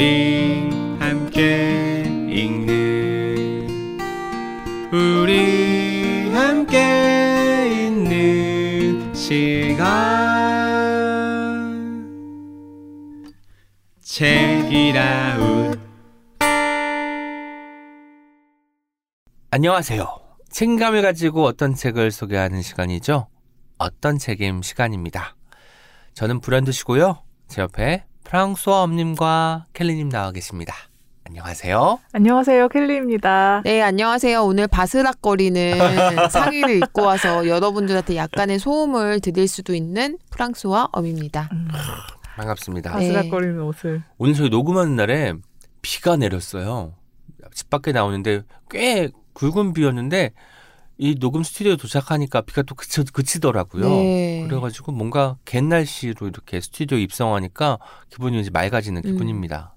우리 함께 읽는 우리 함께 있는 시간 책이라웃 안녕하세요. 책임감을 가지고 어떤 책을 소개하는 시간이죠. 어떤 책임 시간입니다. 저는 브랜드시고요. 제 옆에 프랑스와 엄님과 켈리님 나와 계십니다. 안녕하세요. 안녕하세요, 켈리입니다. 네, 안녕하세요. 오늘 바스락거리는 상의를 입고 와서 여러분들한테 약간의 소음을 드릴 수도 있는 프랑스와 엄입니다. 음, 반갑습니다. 네. 바스락거리는 옷을. 오늘 저희 녹음하는 날에 비가 내렸어요. 집 밖에 나오는데 꽤 굵은 비였는데 이 녹음 스튜디오 도착하니까 비가 또 그치, 그치더라고요. 네. 그래가지고 뭔가 갯 날씨로 이렇게 스튜디오 입성하니까 기분이 이제 맑아지는 음. 기분입니다.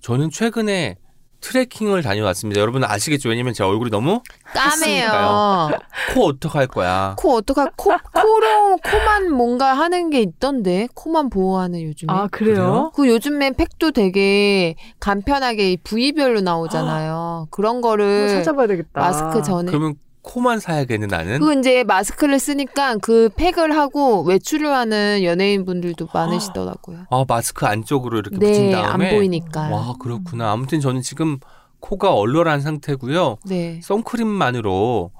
저는 최근에 트레킹을 다녀왔습니다. 여러분 아시겠죠? 왜냐면 제 얼굴이 너무 까매요. 코 어떡할 거야. 코 어떡할 코 코로 코만 뭔가 하는 게 있던데 코만 보호하는 요즘에. 아, 그래요? 그 요즘에 팩도 되게 간편하게 부위별로 나오잖아요. 그런 거를 찾아봐야 되겠다. 마스크 전에 그러면 코만 사야겠는 나는. 그 이제 마스크를 쓰니까 그 팩을 하고 외출을 하는 연예인분들도 많으시더라고요. 아 마스크 안쪽으로 이렇게 붙인 네, 안 다음에. 보이니까. 와 그렇구나. 아무튼 저는 지금 코가 얼얼한 상태고요. 네. 선크림만으로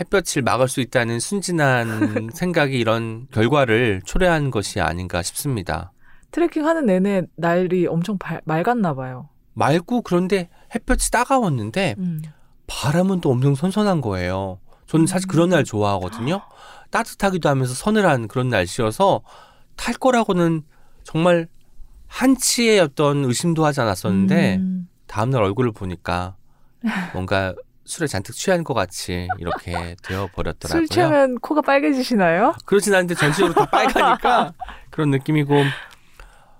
햇볕을 막을 수 있다는 순진한 생각이 이런 결과를 초래한 것이 아닌가 싶습니다. 트레킹 하는 내내 날이 엄청 발- 맑았나 봐요. 맑고 그런데 햇볕이 따가웠는데 음. 바람은 또 엄청 선선한 거예요. 저는 사실 그런 날 좋아하거든요. 따뜻하기도 하면서 서늘한 그런 날씨여서 탈 거라고는 정말 한치의 어떤 의심도 하지 않았었는데 음. 다음날 얼굴을 보니까 뭔가 술에 잔뜩 취한 것 같이 이렇게 되어 버렸더라고요. 술 취하면 코가 빨개지시나요? 그렇진 않은데 전체적으로 다 빨가니까 그런 느낌이고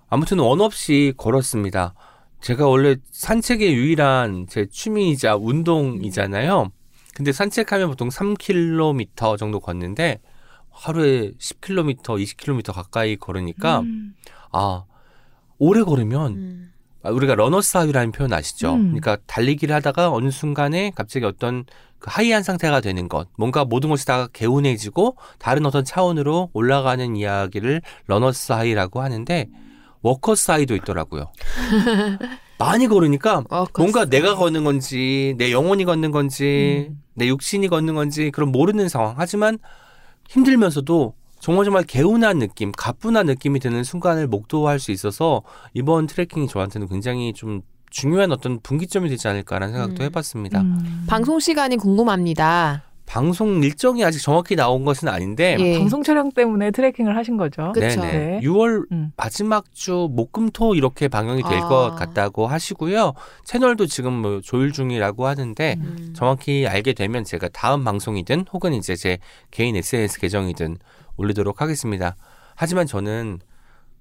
아무튼 원 없이 걸었습니다. 제가 원래 산책의 유일한 제 취미이자 운동이잖아요. 근데 산책하면 보통 3km 정도 걷는데 하루에 10km, 20km 가까이 걸으니까 음. 아 오래 걸으면 음. 아, 우리가 runner's high라는 표현 아시죠? 음. 그러니까 달리기를 하다가 어느 순간에 갑자기 어떤 그 high한 상태가 되는 것, 뭔가 모든 것이 다 개운해지고 다른 어떤 차원으로 올라가는 이야기를 runner's high라고 하는데 walker's high도 있더라고요. 많이 걸으니까 어, 뭔가. 내가 걷는 건지 내 영혼이 걷는 건지 음. 내 육신이 걷는 건지 그런 모르는 상황. 하지만 힘들면서도 정말 정말 개운한 느낌, 가뿐한 느낌이 드는 순간을 목도할 수 있어서 이번 트레킹이 저한테는 굉장히 좀 중요한 어떤 분기점이 되지 않을까라는 생각도 음. 해봤습니다. 음. 방송 시간이 궁금합니다. 방송 일정이 아직 정확히 나온 것은 아닌데 예. 방송 촬영 때문에 트레킹을 하신 거죠. 그쵸. 네네. 네. 6월 음. 마지막 주 목금토 이렇게 방영이 될 아. 것 같다고 하시고요. 채널도 지금 뭐 조율 중이라고 하는데 음. 정확히 알게 되면 제가 다음 방송이든 혹은 이제 제 개인 SNS 계정이든 올리도록 하겠습니다. 하지만 저는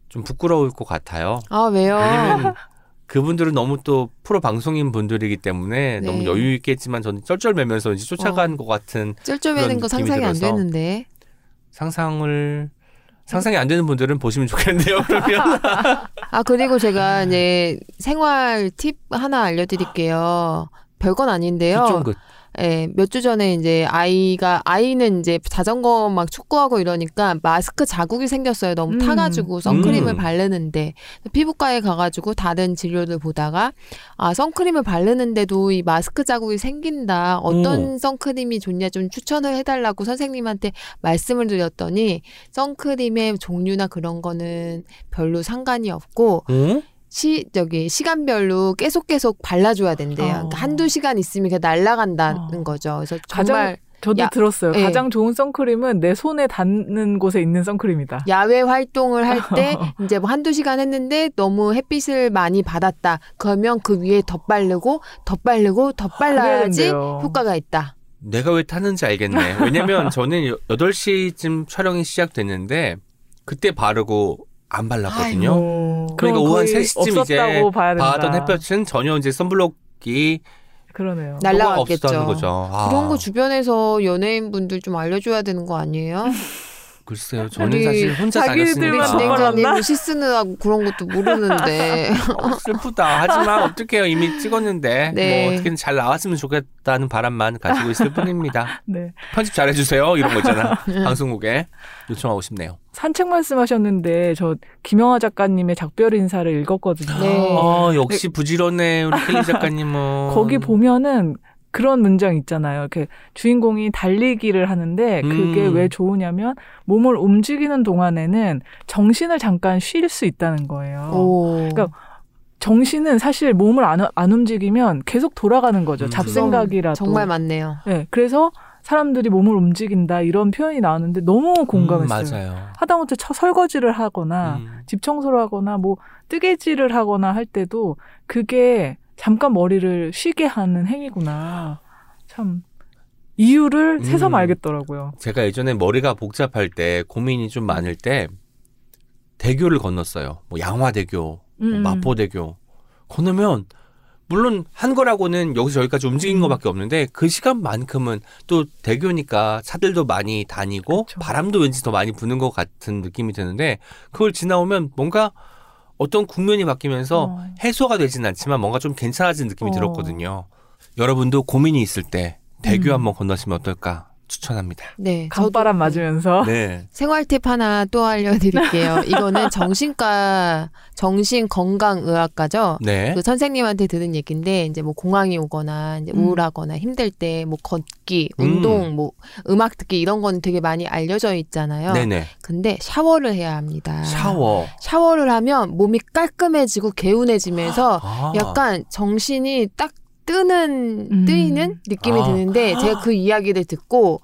좀 부끄러울 것 같아요. 아 왜요? 왜냐면 그분들은 너무 또 프로 방송인 분들이기 때문에 네. 너무 여유 있겠지만 저는 쩔쩔매면서 이제 쫓아간 어. 것 같은 쩔쩔매는 거 상상이 안. 되는데. 상상을 상상이 안 되는 분들은 보시면 좋겠는데요. 그러면 아 그리고 제가 이제 생활 팁 하나 알려드릴게요. 별건 아닌데요. 예, 몇 주 전에 이제 아이가 아이는 이제 자전거 막 축구하고 이러니까 마스크 자국이 생겼어요. 너무 음. 타가지고 선크림을 음. 바르는데 피부과에 가가지고 다른 진료를 보다가 아 선크림을 바르는데도 이 마스크 자국이 생긴다. 어떤 선크림이 좋냐 좀 추천을 해달라고 선생님한테 말씀을 드렸더니 선크림의 종류나 그런 거는 별로 상관이 없고 어? 시 저기 시간별로 계속 계속 발라줘야 된대요. 어. 그러니까 한두 시간 있으면 그게 날아간다는 어. 거죠. 그래서 가장 정말 저도 야- 들었어요. 예. 가장 좋은 선크림은 내 손에 닿는 곳에 있는 선크림이다. 야외 활동을 할 때 이제 뭐 한두 시간 했는데 너무 햇빛을 많이 받았다. 그러면 그 위에 덧 바르고 덧 바르고 덧 발라야지 된대요. 효과가 있다. 내가 왜 타는지 알겠네. 왜냐면 저는 여- 8시쯤 촬영이 시작됐는데 그때 바르고 안 발랐거든요. 어, 그러니까 오후 한 거의 3시쯤 이제. 받았던 햇볕은 전혀 이제 선블록이 그러네요. 날- 날라갔겠죠. 없었다는 거죠. 아. 그런 거 주변에서 연예인 분들 좀 알려줘야 되는 거 아니에요? 글쎄요. 저는 아니, 사실 혼자 다녔으니까? 진행자님 시 쓰느라고 그런 것도 모르는데. 어, 슬프다. 하지만 어떡해요. 이미 찍었는데 네. 뭐 어떻게든 잘 나왔으면 좋겠다는 바람만 가지고 있을 뿐입니다. 네. 편집 잘해주세요. 이런 거 있잖아. 방송국에 요청하고 싶네요. 산책 말씀하셨는데 저 김영하 작가님의 작별 인사를 읽었거든요. 네. 어, 역시 부지런해 우리 켈리 작가님은. 거기 보면은 그런 문장 있잖아요. 이렇게 주인공이 달리기를 하는데 그게 음. 왜 좋으냐면 몸을 움직이는 동안에는 정신을 잠깐 쉴 수 있다는 거예요. 오. 그러니까 정신은 사실 몸을 안, 안 움직이면 계속 돌아가는 거죠. 음. 잡생각이라도. 정말 많네요. 네, 그래서 사람들이 몸을 움직인다 이런 표현이 나왔는데 너무 공감했어요. 음, 맞아요. 하다못해 처 설거지를 하거나 음. 집 청소를 하거나 뭐 뜨개질을 하거나 할 때도 그게 잠깐 머리를 쉬게 하는 행위구나. 참 이유를 새삼 음. 알겠더라고요. 제가 예전에 머리가 복잡할 때 고민이 좀 많을 때 대교를 건넜어요. 뭐 양화대교, 뭐 음. 마포대교 건너면 물론 한 거라고는 여기서 여기까지 움직인 음. 것밖에 없는데 그 시간만큼은 또 대교니까 차들도 많이 다니고 그쵸. 바람도 왠지 더 많이 부는 것 같은 느낌이 드는데 그걸 지나오면 뭔가 어떤 국면이 바뀌면서 어. 해소가 되진 않지만 뭔가 좀 괜찮아진 느낌이 어. 들었거든요. 여러분도 고민이 있을 때 대교 음. 한번 건너시면 어떨까 추천합니다. 네. 강바람 맞으면서 네. 생활 팁 하나 또 알려드릴게요. 이거는 정신과 정신건강의학과죠. 네. 그 선생님한테 들은 얘기인데 이제 뭐 공황이 오거나 이제 음. 우울하거나 힘들 때 뭐 걷기, 음. 운동, 뭐 음악 듣기 이런 건 되게 많이 알려져 있잖아요. 네네. 근데 샤워를 해야 합니다. 샤워. 샤워를 하면 몸이 깔끔해지고 개운해지면서 아. 약간 정신이 딱 뜨는 음. 뜨이는 느낌이 아. 드는데 제가 그 이야기를 듣고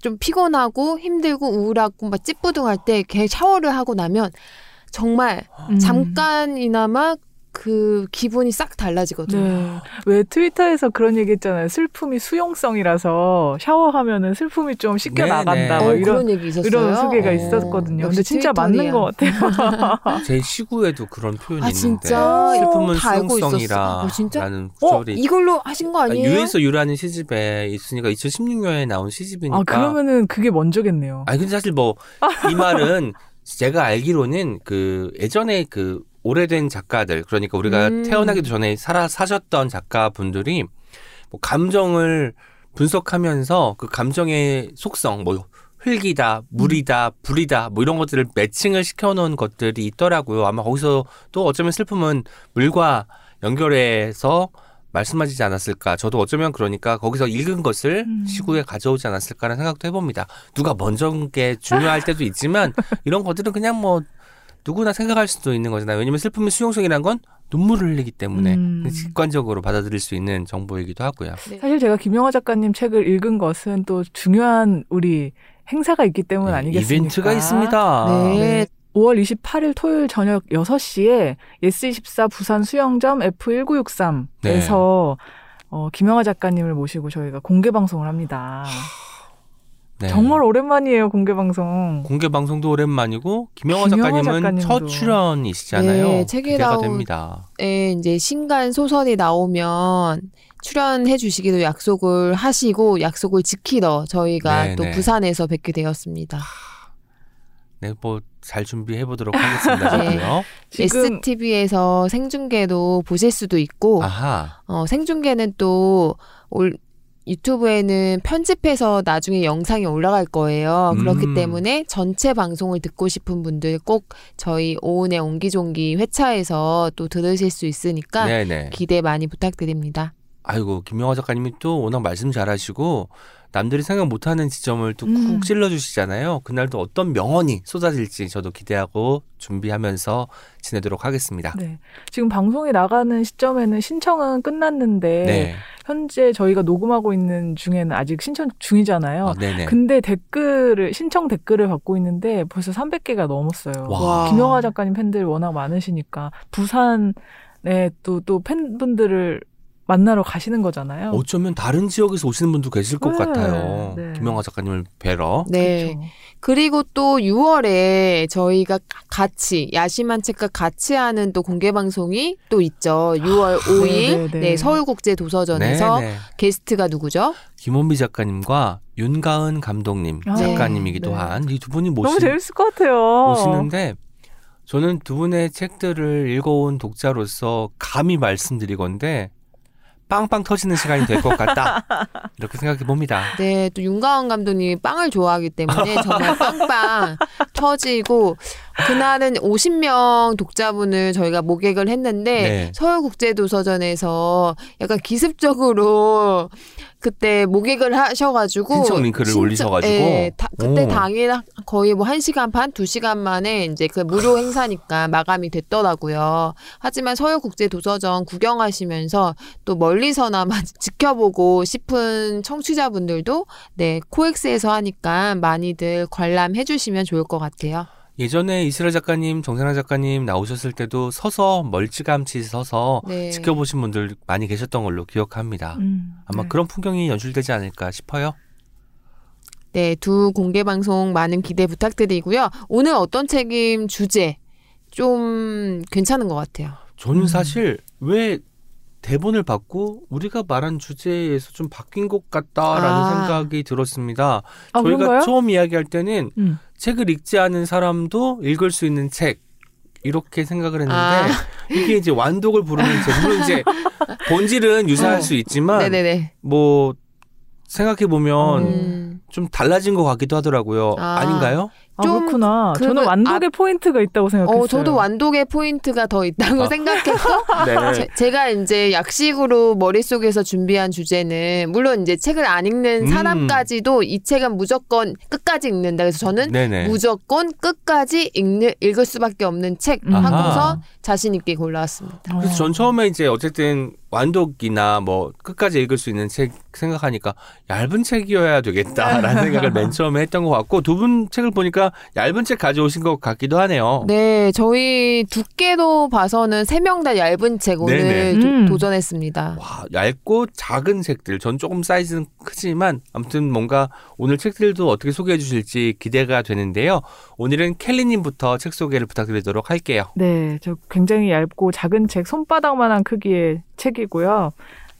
좀 피곤하고 힘들고 우울하고 막 찌뿌둥할 때 걔 샤워를 하고 나면 정말 음. 잠깐이나마 그 기분이 싹 달라지거든요. 네. 왜 트위터에서 그런 얘기 했잖아요. 슬픔이 수용성이라서 샤워하면은 슬픔이 좀 씻겨 네, 나간다. 네. 뭐 어, 이런 그런 얘기 있었어요. 이런 소개가 어, 있었거든요. 근데 진짜 맞는. 것 같아요. 제 시구에도 그런 표현이 아 있는데 진짜 슬픔은. 수용성이라 어, 진짜? 라는 어 구절이 이걸로 하신 거 아니에요? 유에서 유라는 시집에 있으니까 2016년에 나온 시집이니까 아 그러면은 그게 먼저겠네요. 아니 근데 사실 뭐 이 말은 제가 알기로는 그 예전에 그 오래된 작가들 그러니까 우리가 음. 태어나기도 전에 살아 사셨던 작가분들이 뭐 감정을 분석하면서 그 감정의 속성 뭐 흙이다, 물이다, 불이다 뭐 이런 것들을 매칭을 시켜놓은 것들이 있더라고요. 아마 거기서 또 어쩌면 슬픔은 물과 연결해서 말씀하시지 않았을까. 저도 어쩌면 그러니까 거기서 읽은 것을 음. 시구에 가져오지 않았을까라는 생각도 해봅니다. 누가 먼저인 게 중요할 때도 있지만 이런 것들은 그냥 뭐 누구나 생각할 수도 있는 거잖아요. 왜냐면 슬픔의 수용성이란 건 눈물을 흘리기 때문에 음. 직관적으로 받아들일 수 있는 정보이기도 하고요. 사실 제가 김영하 작가님 책을 읽은 것은 또 중요한 우리 행사가 있기 때문 네, 아니겠습니까? 이벤트가 있습니다. 네. 네. 5월 28일 토요일 저녁 6시에 예스24 부산 수영점 F1963에서 네. 어, 김영하 작가님을 모시고 저희가 공개 방송을 합니다. 네. 정말 오랜만이에요, 공개 방송. 공개 방송도 오랜만이고 김영하 김영하 작가님은 작가님도. 첫 출연이시잖아요. 네, 나온- 됩니다. 에 이제 신간 소설이 나오면 출연해 주시기로 약속을 하시고 약속을 지키러 저희가 네, 또 네. 부산에서 뵙게 되었습니다. 네, 뭐 잘 준비해 보도록 하겠습니다. 네. 지금 STV에서 생중계도 보실 수도 있고 아하. 어, 생중계는 또 올, 유튜브에는 편집해서 나중에 영상이 올라갈 거예요. 그렇기 음. 때문에 전체 방송을 듣고 싶은 분들 꼭 저희 오은의 옹기종기 회차에서 또 들으실 수 있으니까 네네. 기대 많이 부탁드립니다. 아이고 김영하 작가님이 또 워낙 말씀 잘하시고 남들이 생각 못하는 지점을 또쿡 음. 찔러주시잖아요. 그날도 어떤 명언이 쏟아질지 저도 기대하고 준비하면서 지내도록 하겠습니다. 네. 지금 방송이 나가는 시점에는 신청은 끝났는데 네. 현재 저희가 녹음하고 있는 중에는 아직 신청 중이잖아요. 아, 네네. 근데 댓글을 신청 댓글을 받고 있는데 벌써 300개가 넘었어요. 와. 김영하 작가님 팬들 워낙 많으시니까 부산에 또또 팬분들을 만나러 가시는 거잖아요. 어쩌면 다른 지역에서 오시는 분도 계실 것 네, 같아요. 네. 김영하 작가님을 뵈러. 네. 그렇죠. 그리고 또 6월에 저희가 같이 야심한 책과 같이 하는 또 공개 방송이 또 있죠. 6월 5일 네, 네, 네. 네, 서울국제 도서전에서 네네. 게스트가 누구죠? 김원미 작가님과 윤가은 감독님 아, 작가님이기도 네. 한이 두 분이 너무 모시, 재밌을 것 같아요. 모시는데 저는 두 분의 책들을 읽어온 독자로서 감히 말씀드리건데 빵빵 터지는 시간이 될 것 같다 이렇게 생각해 봅니다. 네, 또 윤가은 감독님이 빵을 좋아하기 때문에 정말 빵빵 터지고 그날은 50명 독자분을 저희가 모객을 했는데 네. 서울국제도서전에서 약간 기습적으로 그때 모객을 하셔가지고 신청 링크를 올리셔가지고. 예, 다- 그때 오. 당일 거의 뭐 1시간 반, 2시간 만에 이제 그 무료 행사니까 마감이 됐더라고요. 하지만 서울국제도서전 구경하시면서 또 멀리서나마 지켜보고 싶은 청취자분들도 네, 코엑스에서 하니까 많이들 관람해 주시면 좋을 것 같아요. 예전에 이스라 작가님, 정세나 작가님 나오셨을 때도 서서 멀찌감치 서서 네. 지켜보신 분들 많이 계셨던 걸로 기억합니다. 음, 아마 네. 그런 풍경이 연출되지 않을까 싶어요. 네, 두 공개 방송 많은 기대 부탁드리고요. 오늘 어떤 책임 주제 좀 괜찮은 것 같아요. 저는 음. 사실 왜 대본을 받고 우리가 말한 주제에서 좀 바뀐 것 같다라는 아. 생각이 들었습니다. 아, 저희가 그런가요? 처음 이야기할 때는 음. 책을 읽지 않은 사람도 읽을 수 있는 책 이렇게 생각을 했는데 아. 이게 이제 완독을 부르는 책 물론 이제 본질은 유사할 어. 수 있지만 네네네. 뭐 생각해 보면 음. 좀 달라진 것 같기도 하더라고요. 아. 아. 닌가요 아, 좀 그렇구나. 저는 완독의 포인트가 있다고 생각했어요. 어, 저도 완독의 포인트가 더 있다고 아. 생각했고 네. 제, 가 이제 약식으로 머릿속에서 준비한 주제는 물론 이제 책을 안 읽는 음. 사람까지도 이 책은 무조건 끝까지 읽는다. 그래서 저는 네네. 무조건 끝까지 읽는 읽을 수밖에 없는 책 음. 하고서. 자신 있게 골라왔습니다. 그래서 전 처음에 이제 어쨌든 완독이나 뭐 끝까지 읽을 수 있는 책 생각하니까 얇은 책이어야 되겠다라는 생각을 맨 처음에 했던 것 같고 두 분 책을 보니까 얇은 책 가져오신 것 같기도 하네요. 네, 저희 두께로 봐서는 세 명 다 얇은 책 오늘. 도, 음. 도전했습니다. 와, 얇고 작은 책들. 전 조금 사이즈는 크지만 아무튼 뭔가 오늘 책들도 어떻게 소개해 주실지 기대가 되는데요. 오늘은 켈리님부터 책 소개를 부탁드리도록 할게요. 네, 저 굉장히 얇고 작은 책, 손바닥만한 크기의 책이고요.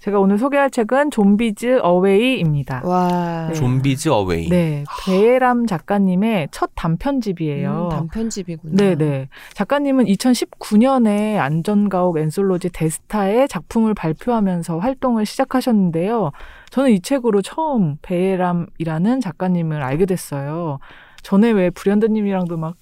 제가 오늘 소개할 책은 좀비즈 어웨이입니다. 와, 네. 좀비즈 어웨이. 네, 배람 작가님의 첫 단편집이에요. 음, 단편집이구나. 네네. 작가님은 2019년에 안전가옥 엔솔로지 데스타의 작품을 발표하면서 활동을 시작하셨는데요. 저는 이 책으로 처음 베에람이라는 작가님을 알게 됐어요. 전에 왜 불현듯님이랑도 막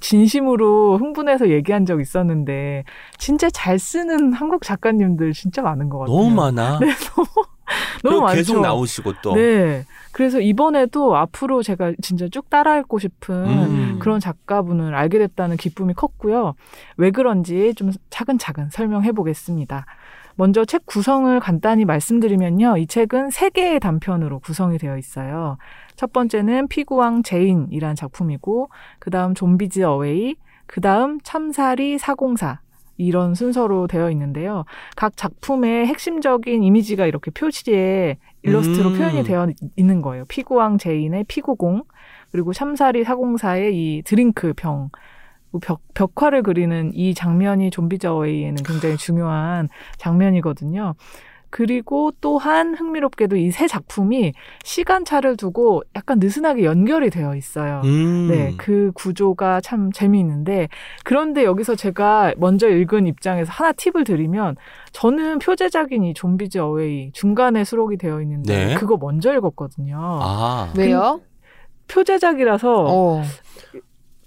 진심으로 흥분해서 얘기한 적 있었는데 진짜 잘 쓰는 한국 작가님들 진짜 많은 것 같아요. 너무 많아. 너무 그리고 많죠. 계속 나오시고 또. 네. 그래서 이번에도 앞으로 제가 진짜 쭉 따라 읽고 싶은 음. 그런 작가분을 알게 됐다는 기쁨이 컸고요. 왜 그런지 좀 차근차근 설명해 보겠습니다. 먼저 책 구성을 간단히 말씀드리면요. 이 책은 세 개의 단편으로 구성이 되어 있어요. 첫 번째는 피구왕 제인이란 작품이고, 그 다음 좀비즈 어웨이, 그 다음 참사리 404. 이런 순서로 되어 있는데요. 각 작품의 핵심적인 이미지가 이렇게 표지에 일러스트로 음. 표현이 되어 있는 거예요. 피구왕 제인의 피구공, 그리고 참사리 404의 이 드링크 병, 벽, 벽화를 그리는 이 장면이 좀비즈 어웨이에는 굉장히 중요한 장면이거든요. 그리고 또한 흥미롭게도 이 세 작품이 시간차를 두고 약간 느슨하게 연결이 되어 있어요. 음. 네, 그 구조가 참 재미있는데 그런데 여기서 제가 먼저 읽은 입장에서 하나 팁을 드리면 저는 표제작인 이 좀비즈 어웨이 중간에 수록이 되어 있는데 네. 그거 먼저 읽었거든요. 아. 왜요? 표제작이라서 어.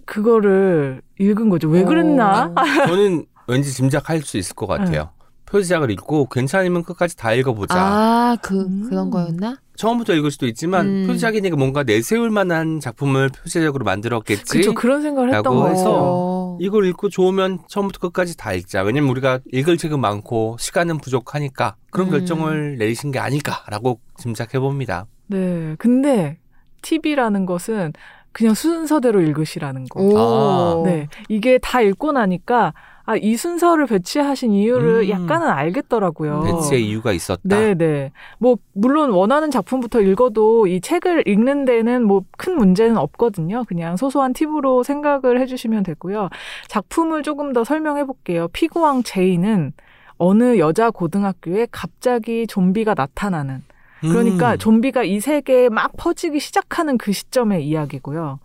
그거를 읽은 거죠. 왜 그랬나? 어. 저는 왠지 짐작할 수 있을 것 같아요. 표지작을 읽고 괜찮으면 끝까지 다 읽어보자. 아, 그 음. 그런 거였나? 처음부터 읽을 수도 있지만 음. 표지작이니까 뭔가 내세울 만한 작품을 표지작으로 만들었겠지. 그쵸 그런 생각을 했던 거예요. 해서 어. 이걸 읽고 좋으면 처음부터 끝까지 다 읽자. 왜냐면 우리가 읽을 책은 많고 시간은 부족하니까 그런 음. 결정을 내리신 게 아닐까라고 짐작해 봅니다. 네, 근데 팁이라는 것은 그냥 순서대로 읽으시라는 거. 오. 아. 네, 이게 다 읽고 나니까 아, 이 순서를 배치하신 이유를 음. 약간은 알겠더라고요. 배치의 이유가 있었다. 네, 네. 뭐 물론 원하는 작품부터 읽어도 이 책을 읽는 데는 뭐 큰 문제는 없거든요. 그냥 소소한 팁으로 생각을 해 주시면 되고요. 작품을 조금 더 설명해 볼게요. 피구왕 제이는 어느 여자 고등학교에 갑자기 좀비가 나타나는 그러니까 음. 좀비가 이 세계에 막 퍼지기 시작하는 그 시점의 이야기고요.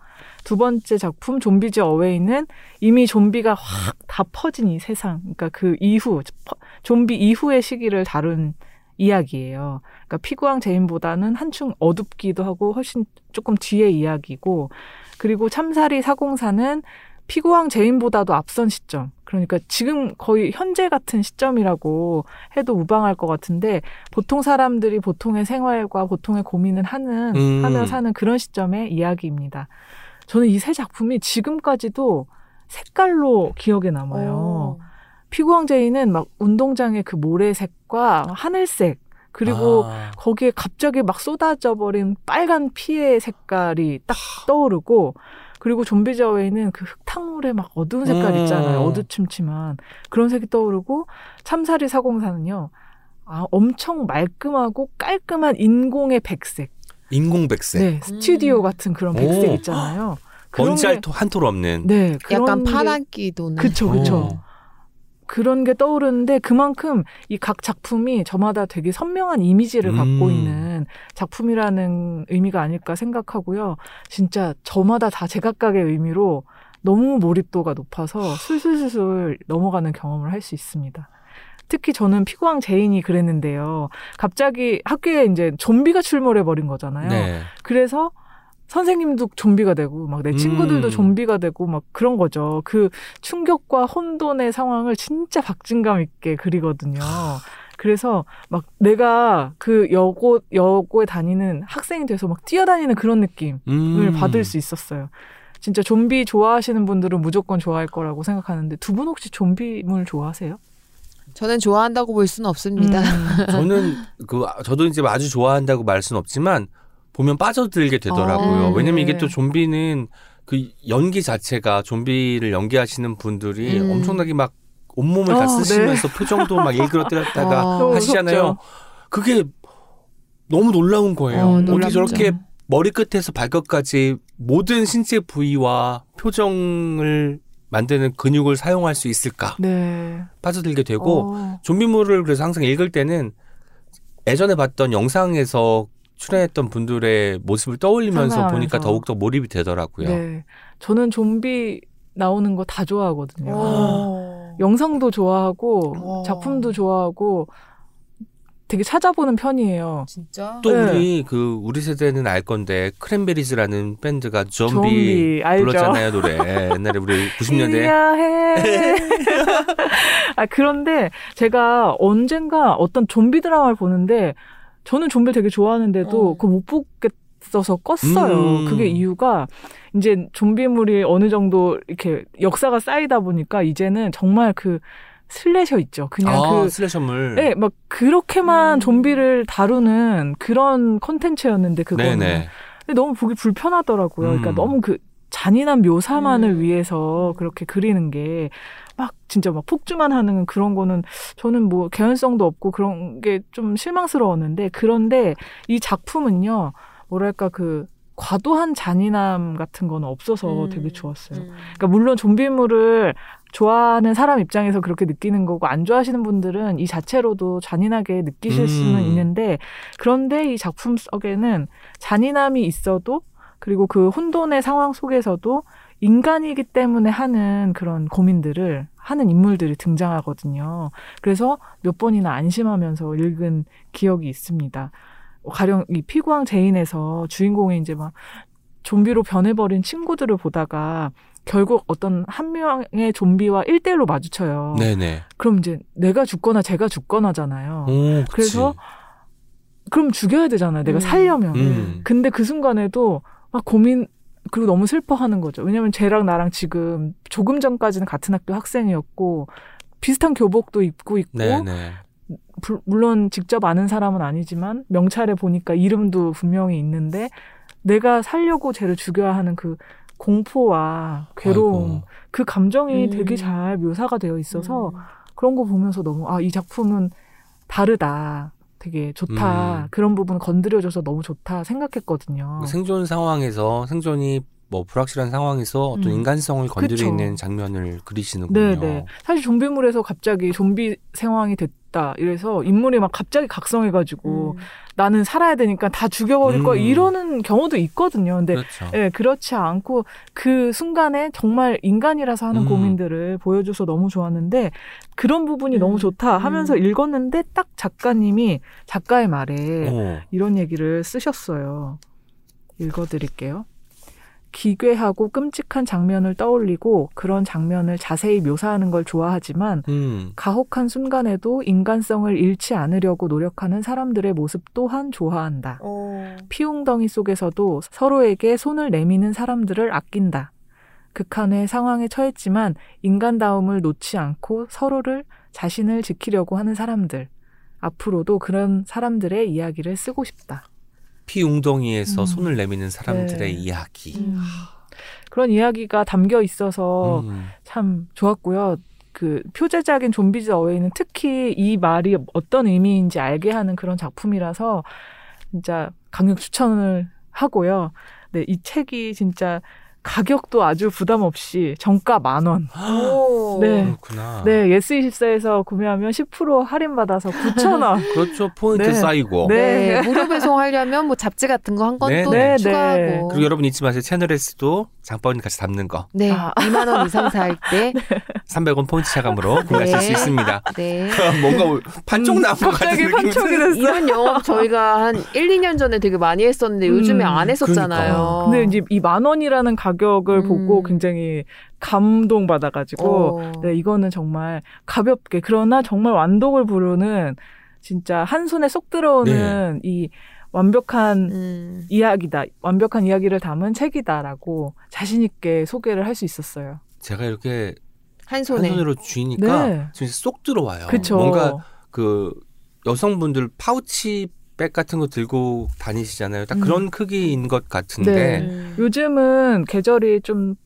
두 번째 작품 좀비즈 어웨이는 이미 좀비가 확 다 퍼진 이 세상, 그러니까 그 이후 퍼- 좀비 이후의 시기를 다룬 이야기예요. 그러니까 피구왕 제인보다는 한층 어둡기도 하고 훨씬 조금 뒤의 이야기고, 그리고 참사리 사공사는 피구왕 제인보다도 앞선 시점. 그러니까 지금 거의 현재 같은 시점이라고 해도 무방할 것 같은데 보통 사람들이 보통의 생활과 보통의 고민을 하는 음. 하며 사는 그런 시점의 이야기입니다. 저는 이 세 작품이 지금까지도 색깔로 기억에 남아요. 어. 피구왕 제인은 막 운동장의 그 모래색과 하늘색 그리고 아. 거기에 갑자기 막 쏟아져 버린 빨간 피의 색깔이 딱 떠오르고 그리고 좀비즈 어웨이는 그 흙탕물에 막 어두운 색깔 음. 있잖아요. 어두침침한 그런 색이 떠오르고 참사리 사공사는요. 아, 엄청 말끔하고 깔끔한 인공의 백색. 인공 백색. 네, 스튜디오 음. 같은 그런 백색 오. 있잖아요. 먼지 게- 한톨 없는. 네, 그런 약간 게- 파란기 도는. 그쵸, 그쵸. 어. 그런 게 떠오르는데 그만큼 이 각 작품이 저마다 되게 선명한 이미지를 갖고 음. 있는 작품이라는 의미가 아닐까 생각하고요. 진짜 저마다 다 제각각의 의미로 너무 몰입도가 높아서 술술술술 넘어가는 경험을 할 수 있습니다. 특히 저는 피구왕 제인이 그랬는데요. 갑자기 학교에 이제 좀비가 출몰해 버린 거잖아요. 네. 그래서 선생님도 좀비가 되고 막 내 친구들도 음. 좀비가 되고 막 그런 거죠. 그 충격과 혼돈의 상황을 진짜 박진감 있게 그리거든요. 그래서 막 내가 그 여고 여고에 다니는 학생이 돼서 막 뛰어다니는 그런 느낌을 음. 받을 수 있었어요. 진짜 좀비 좋아하시는 분들은 무조건 좋아할 거라고 생각하는데 두 분 혹시 좀비물 좋아하세요? 저는 좋아한다고 볼 수는 없습니다. 음. 저는 그 저도 이제 아주 좋아한다고 말 수는 없지만 보면 빠져들게 되더라고요. 아, 왜냐면 이게 네. 또 좀비는 그 연기 자체가 좀비를 연기하시는 분들이 음. 엄청나게 막 온몸을 아, 다 쓰시면서 표정도 막 일그러뜨렸다가 어. 하시잖아요. 무섭죠. 그게 너무 놀라운 거예요. 어, 어떻게. 저렇게 머리끝에서 발끝까지 모든 신체 부위와 표정을 만드는 근육을 사용할 수 있을까 네. 빠져들게 되고 어. 좀비물을 그래서 항상 읽을 때는 예전에 봤던 영상에서 출연했던 분들의 모습을 떠올리면서 상상하면서. 보니까 더욱더 몰입이 되더라고요. 네. 저는 좀비 나오는 거 다 좋아하거든요. 어. 영상도 좋아하고 어. 작품도 좋아하고 되게 찾아보는 편이에요. 진짜? 또 네. 우리 그 우리 세대는 알 건데 크랜베리즈라는 밴드가 좀비, 좀비. 불렀잖아요 노래 옛날에 우리 90년대 이야해. 아 그런데 제가 언젠가 어떤 좀비 드라마를 보는데 저는 좀비를 되게 좋아하는데도 어. 그거 못 보겠어서 껐어요. 음. 그게 이유가 이제 좀비물이 어느 정도 이렇게 역사가 쌓이다 보니까 이제는 정말 그 슬래셔 있죠. 그냥 아, 그 슬래셔물 네, 막 그렇게만 음. 좀비를 다루는 그런 콘텐츠였는데 그거는 네네 근데 너무 보기 불편하더라고요. 그러니까 음. 너무 그 잔인한 묘사만을 음. 위해서 그렇게 그리는 게 막 진짜 막 폭주만 하는 그런 거는 저는 뭐 개연성도 없고 그런 게 좀 실망스러웠는데 그런데 이 작품은요 뭐랄까 그 과도한 잔인함 같은 거는 없어서 음. 되게 좋았어요. 음. 그러니까 물론 좀비물을 좋아하는 사람 입장에서 그렇게 느끼는 거고 안 좋아하시는 분들은 이 자체로도 잔인하게 느끼실 음. 수는 있는데 그런데 이 작품 속에는 잔인함이 있어도 그리고 그 혼돈의 상황 속에서도 인간이기 때문에 하는 그런 고민들을 하는 인물들이 등장하거든요. 그래서 몇 번이나 안심하면서 읽은 기억이 있습니다. 가령 이 피구왕 제인에서 주인공이 이제 막 좀비로 변해버린 친구들을 보다가 결국 어떤 한 명의 좀비와 일대일로 마주쳐요. 네네 그럼 이제 내가 죽거나 제가 죽거나잖아요. 오. 그래서 그럼 죽여야 되잖아요. 내가 음. 살려면. 음. 근데 그 순간에도 막 고민 그리고 너무 슬퍼하는 거죠. 왜냐면 쟤랑 나랑 지금 조금 전까지는 같은 학교 학생이었고 비슷한 교복도 입고 있고 네네 불- 물론 직접 아는 사람은 아니지만 명찰에 보니까 이름도 분명히 있는데 내가 살려고 쟤를 죽여야 하는 그 공포와 괴로움 아이고. 그 감정이 음. 되게 잘 묘사가 되어 있어서 음. 그런 거 보면서 너무 아 이 작품은 다르다 되게 좋다 음. 그런 부분 건드려줘서 너무 좋다 생각했거든요. 생존 상황에서 생존이 뭐 불확실한 상황에서 어떤 음. 인간성을 건드리는 그쵸. 장면을 그리시는군요. 네네. 사실 좀비물에서 갑자기 좀비 상황이 됐다. 이래서 인물이 막 갑자기 각성해가지고 음. 나는 살아야 되니까 다 죽여버릴 거야. 음. 이러는 경우도 있거든요. 근데 그렇죠. 예, 그렇지 않고 그 순간에 정말 인간이라서 하는 음. 고민들을 보여줘서 너무 좋았는데 그런 부분이 음. 너무 좋다 하면서 음. 읽었는데 딱 작가님이 작가의 말에 어. 이런 얘기를 쓰셨어요. 읽어드릴게요. 기괴하고 끔찍한 장면을 떠올리고 그런 장면을 자세히 묘사하는 걸 좋아하지만 음. 가혹한 순간에도 인간성을 잃지 않으려고 노력하는 사람들의 모습 또한 좋아한다. 어. 피웅덩이 속에서도 서로에게 손을 내미는 사람들을 아낀다. 극한의 상황에 처했지만 인간다움을 놓지 않고 서로를 자신을 지키려고 하는 사람들. 앞으로도 그런 사람들의 이야기를 쓰고 싶다. 피웅덩이에서 음. 손을 내미는 사람들의 네. 이야기. 음. 그런 이야기가 담겨 있어서 음. 참 좋았고요. 그 표제작인 좀비즈 어웨이는 특히 이 말이 어떤 의미인지 알게 하는 그런 작품이라서 진짜 강력 추천을 하고요. 네, 이 책이 진짜 가격도 아주 부담 없이 정가 만 원. 오. 네. 그렇구나. 네, 예스24에서 구매하면 10% 할인받아서 9천 원. 그렇죠. 포인트 네. 쌓이고. 네. 네. 무료 배송하려면 뭐 잡지 같은 거 한건 네, 또 네. 추가하고. 그리고 여러분 잊지 마세요. 채널예스도 장바구니 같이 담는 거. 네. 아. 2만 원 이상 살 때. 300원 포인트 차감으로 구매하실 수 네. 있습니다. 네. 뭔가 판촉 나온 것 같은 느낌이 판촉이 됐어. 이런 영업 저희가 한 1, 2년 전에 되게 많이 했었는데 요즘에 음, 안 했었잖아요. 그러니까. 근데 이제 이 만 원이라는 가격 을 음. 보고 굉장히 감동받아가지고 어. 네, 이거는 정말 가볍게 그러나 정말 완독을 부르는 진짜 한 손에 쏙 들어오는 이 완벽한 음. 이야기다. 완벽한 이야기를 담은 책이다라고 자신 있게 소개를 할 수 있었어요. 제가 이렇게 한한 손에. 손으로 쥐니까 네. 진짜 쏙 들어와요. 그쵸. 뭔가 그 여성분들 파우치 백 같은 거 들고 다니시잖아요. 딱 음. 그런 크기인 것 같은데 네. 음. 요즘은 계절이 좀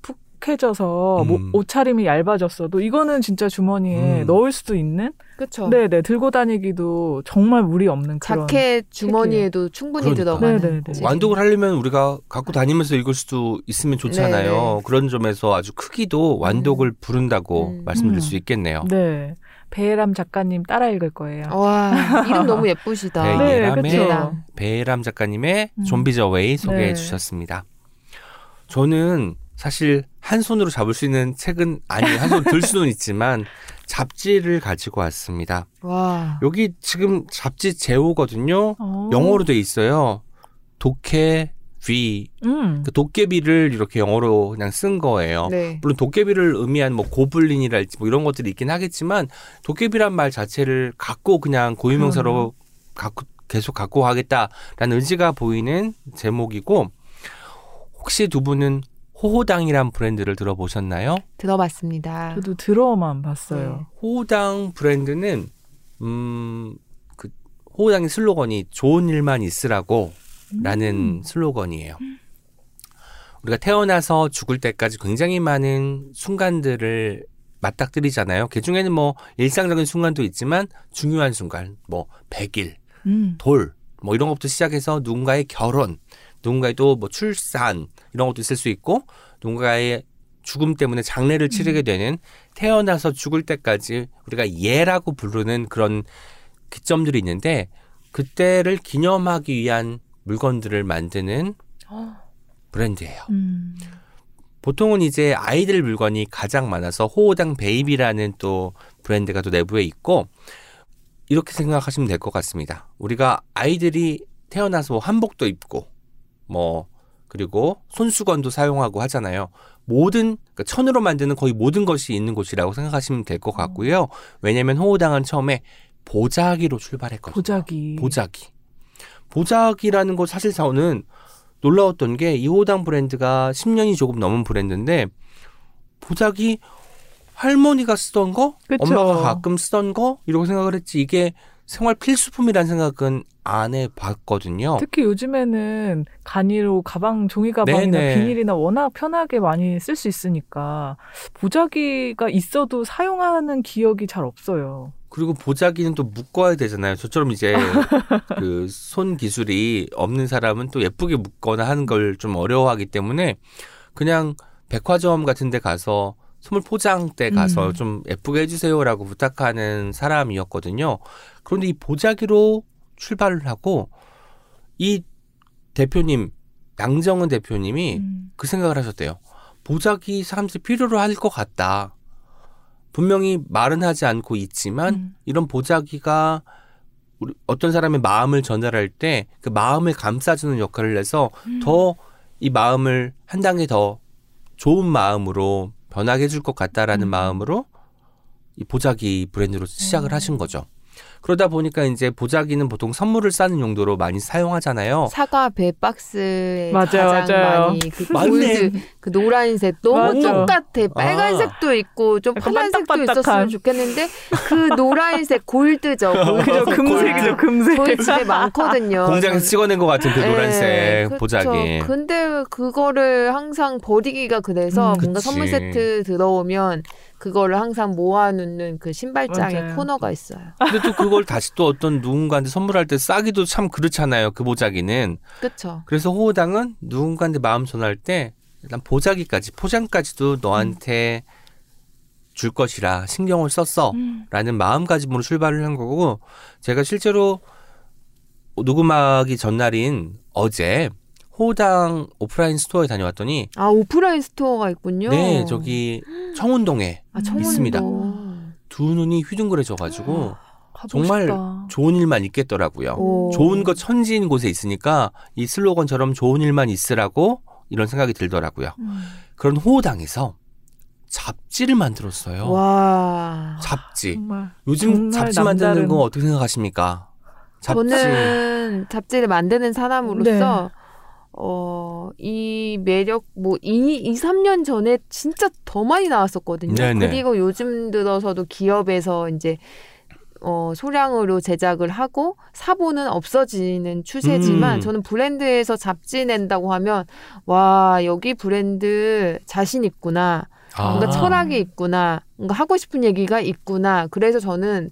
푹해져서 뭐 음. 옷차림이 얇아졌어도 이거는 진짜 주머니에 음. 넣을 수 있는 그쵸. 네네 들고 다니기도 정말 무리 없는 그런 자켓 주머니에도 충분히 그러니까. 들어가는. 네네네. 책. 완독을 하려면 우리가 갖고 다니면서 읽을 수도 있으면 좋잖아요. 네네. 그런 점에서 아주 크기도 완독을 부른다고 음. 말씀드릴 음. 수 있겠네요. 네 베람 작가님 따라 읽을 거예요. 와, 이름 너무 예쁘시다. 네, 네, 예람의. 예람. 베람 작가님의 음. 좀비 저웨이 소개해 네. 주셨습니다. 저는 사실 한 손으로 잡을 수 있는 책은 아니에요. 한손 들 수는 있지만 잡지를 가지고 왔습니다. 와. 여기 지금 잡지 제호거든요. 어. 영어로 돼 있어요. 독해 비. 음. 그 도깨비를 이렇게 영어로 그냥 쓴 거예요. 네. 물론 도깨비를 의미한 뭐 고블린이랄지 뭐 이런 것들이 있긴 하겠지만 도깨비란 말 자체를 갖고 그냥 고유명사로 갖고 계속 갖고 하겠다라는 의지가 보이는 제목이고 혹시 두 분은 호호당이란 브랜드를 들어보셨나요? 들어봤습니다. 저도 들어만 봤어요. 호호당 브랜드는 음 그 호호당의 슬로건이 좋은 일만 있으라고 라는 음. 슬로건이에요. 우리가 태어나서 죽을 때까지 굉장히 많은 순간들을 맞닥뜨리잖아요. 그 중에는 뭐 일상적인 순간도 있지만 중요한 순간, 뭐 100일, 음. 돌, 뭐 이런 것부터 시작해서 누군가의 결혼, 누군가의 또 뭐 출산 이런 것도 있을 수 있고 누군가의 죽음 때문에 장례를 치르게 되는 태어나서 죽을 때까지 우리가 예라고 부르는 그런 기점들이 있는데 그때를 기념하기 위한 물건들을 만드는 브랜드예요. 음. 보통은 이제 아이들 물건이 가장 많아서 호호당 베이비라는 또 브랜드가 또 내부에 있고 이렇게 생각하시면 될 것 같습니다. 우리가 아이들이 태어나서 한복도 입고 뭐 그리고 손수건도 사용하고 하잖아요. 모든 그러니까 천으로 만드는 거의 모든 것이 있는 곳이라고 생각하시면 될 것 같고요. 왜냐하면 호호당은 처음에 보자기로 출발했거든요. 보자기. 보자기. 보자기라는 거 사실 저는 놀라웠던 게 이호당 브랜드가 10년이 조금 넘은 브랜드인데 보자기 할머니가 쓰던 거, 그쵸. 엄마가 가끔 쓰던 거 이러고 생각을 했지 이게 생활 필수품이라는 생각은 안 해봤거든요. 특히 요즘에는 간이로 가방, 종이 가방이나 네네. 비닐이나 워낙 편하게 많이 쓸 수 있으니까 보자기가 있어도 사용하는 기억이 잘 없어요. 그리고 보자기는 또 묶어야 되잖아요. 저처럼 이제 그 손 기술이 없는 사람은 또 예쁘게 묶거나 하는 걸 좀 어려워하기 때문에 그냥 백화점 같은 데 가서 선물 포장대 가서 음. 좀 예쁘게 해주세요라고 부탁하는 사람이었거든요. 그런데 이 보자기로 출발을 하고 이 대표님 양정은 대표님이 음. 그 생각을 하셨대요. 보자기 사람들이 필요로 할 것 같다. 분명히 말은 하지 않고 있지만 음. 이런 보자기가 우리 어떤 사람의 마음을 전달할 때 그 마음을 감싸주는 역할을 해서 음. 더이 마음을 한 단계 더 좋은 마음으로 변하게 해줄 것 같다라는 음. 마음으로 이 보자기 브랜드로 시작을 음. 하신 거죠. 그러다 보니까 이제 보자기는 보통 선물을 싸는 용도로 많이 사용하잖아요. 사과 배 박스에 맞아요, 가장 맞아요. 많이 그 맞네. 골드 그 노란색 너무 맞아. 똑같아. 빨간색도 있고 좀 파란색도. 있었으면 좋겠는데 그 노란색 골드죠. 그죠 골드. 금색이죠 금색. 저희 집에 많거든요. 공장에서 찍어낸 것 같은 그 네, 노란색 그쵸. 보자기. 근데 그거를 항상 버리기가 그래서 음. 뭔가 그치. 선물 세트 들어오면 그거를 항상 모아놓는 그 신발장에 맞아요. 코너가 있어요. 근데 또 그걸 다시 또 어떤 누군가한테 선물할 때 싸기도 참 그렇잖아요. 그 보자기는. 그렇죠. 그래서 호호당은 누군가한테 마음 전할 때 일단 보자기까지 포장까지도 너한테 줄 것이라 신경을 썼어. 음. 라는 마음가짐으로 출발을 한 거고 제가 실제로 녹음하기 전날인 어제 호당 오프라인 스토어에 다녀왔더니 아 오프라인 스토어가 있군요. 네 저기 청운동에 아. 있습니다. 두 눈이 휘둥그레져가지고 정말 싶다. 좋은 일만 있겠더라고요. 오. 좋은 것 천지인 곳에 있으니까 이 슬로건처럼 좋은 일만 있으라고 이런 생각이 들더라고요. 음. 그런 호당에서 잡지를 만들었어요. 와. 잡지. 정말 요즘 정말 잡지 만드는 남다른- 거 어떻게 생각하십니까? 잡지. 저는 잡지를 만드는 사람으로서 네. 어, 이 매력 뭐 2, 2, 3년 전에 진짜 더 많이 나왔었거든요. 네네. 그리고 요즘 들어서도 기업에서 이제 어, 소량으로 제작을 하고 사보는 없어지는 추세지만 음. 저는 브랜드에서 잡지 낸다고 하면 와, 여기 브랜드 자신 있구나. 뭔가 아. 철학이 있구나. 뭔가 하고 싶은 얘기가 있구나. 그래서 저는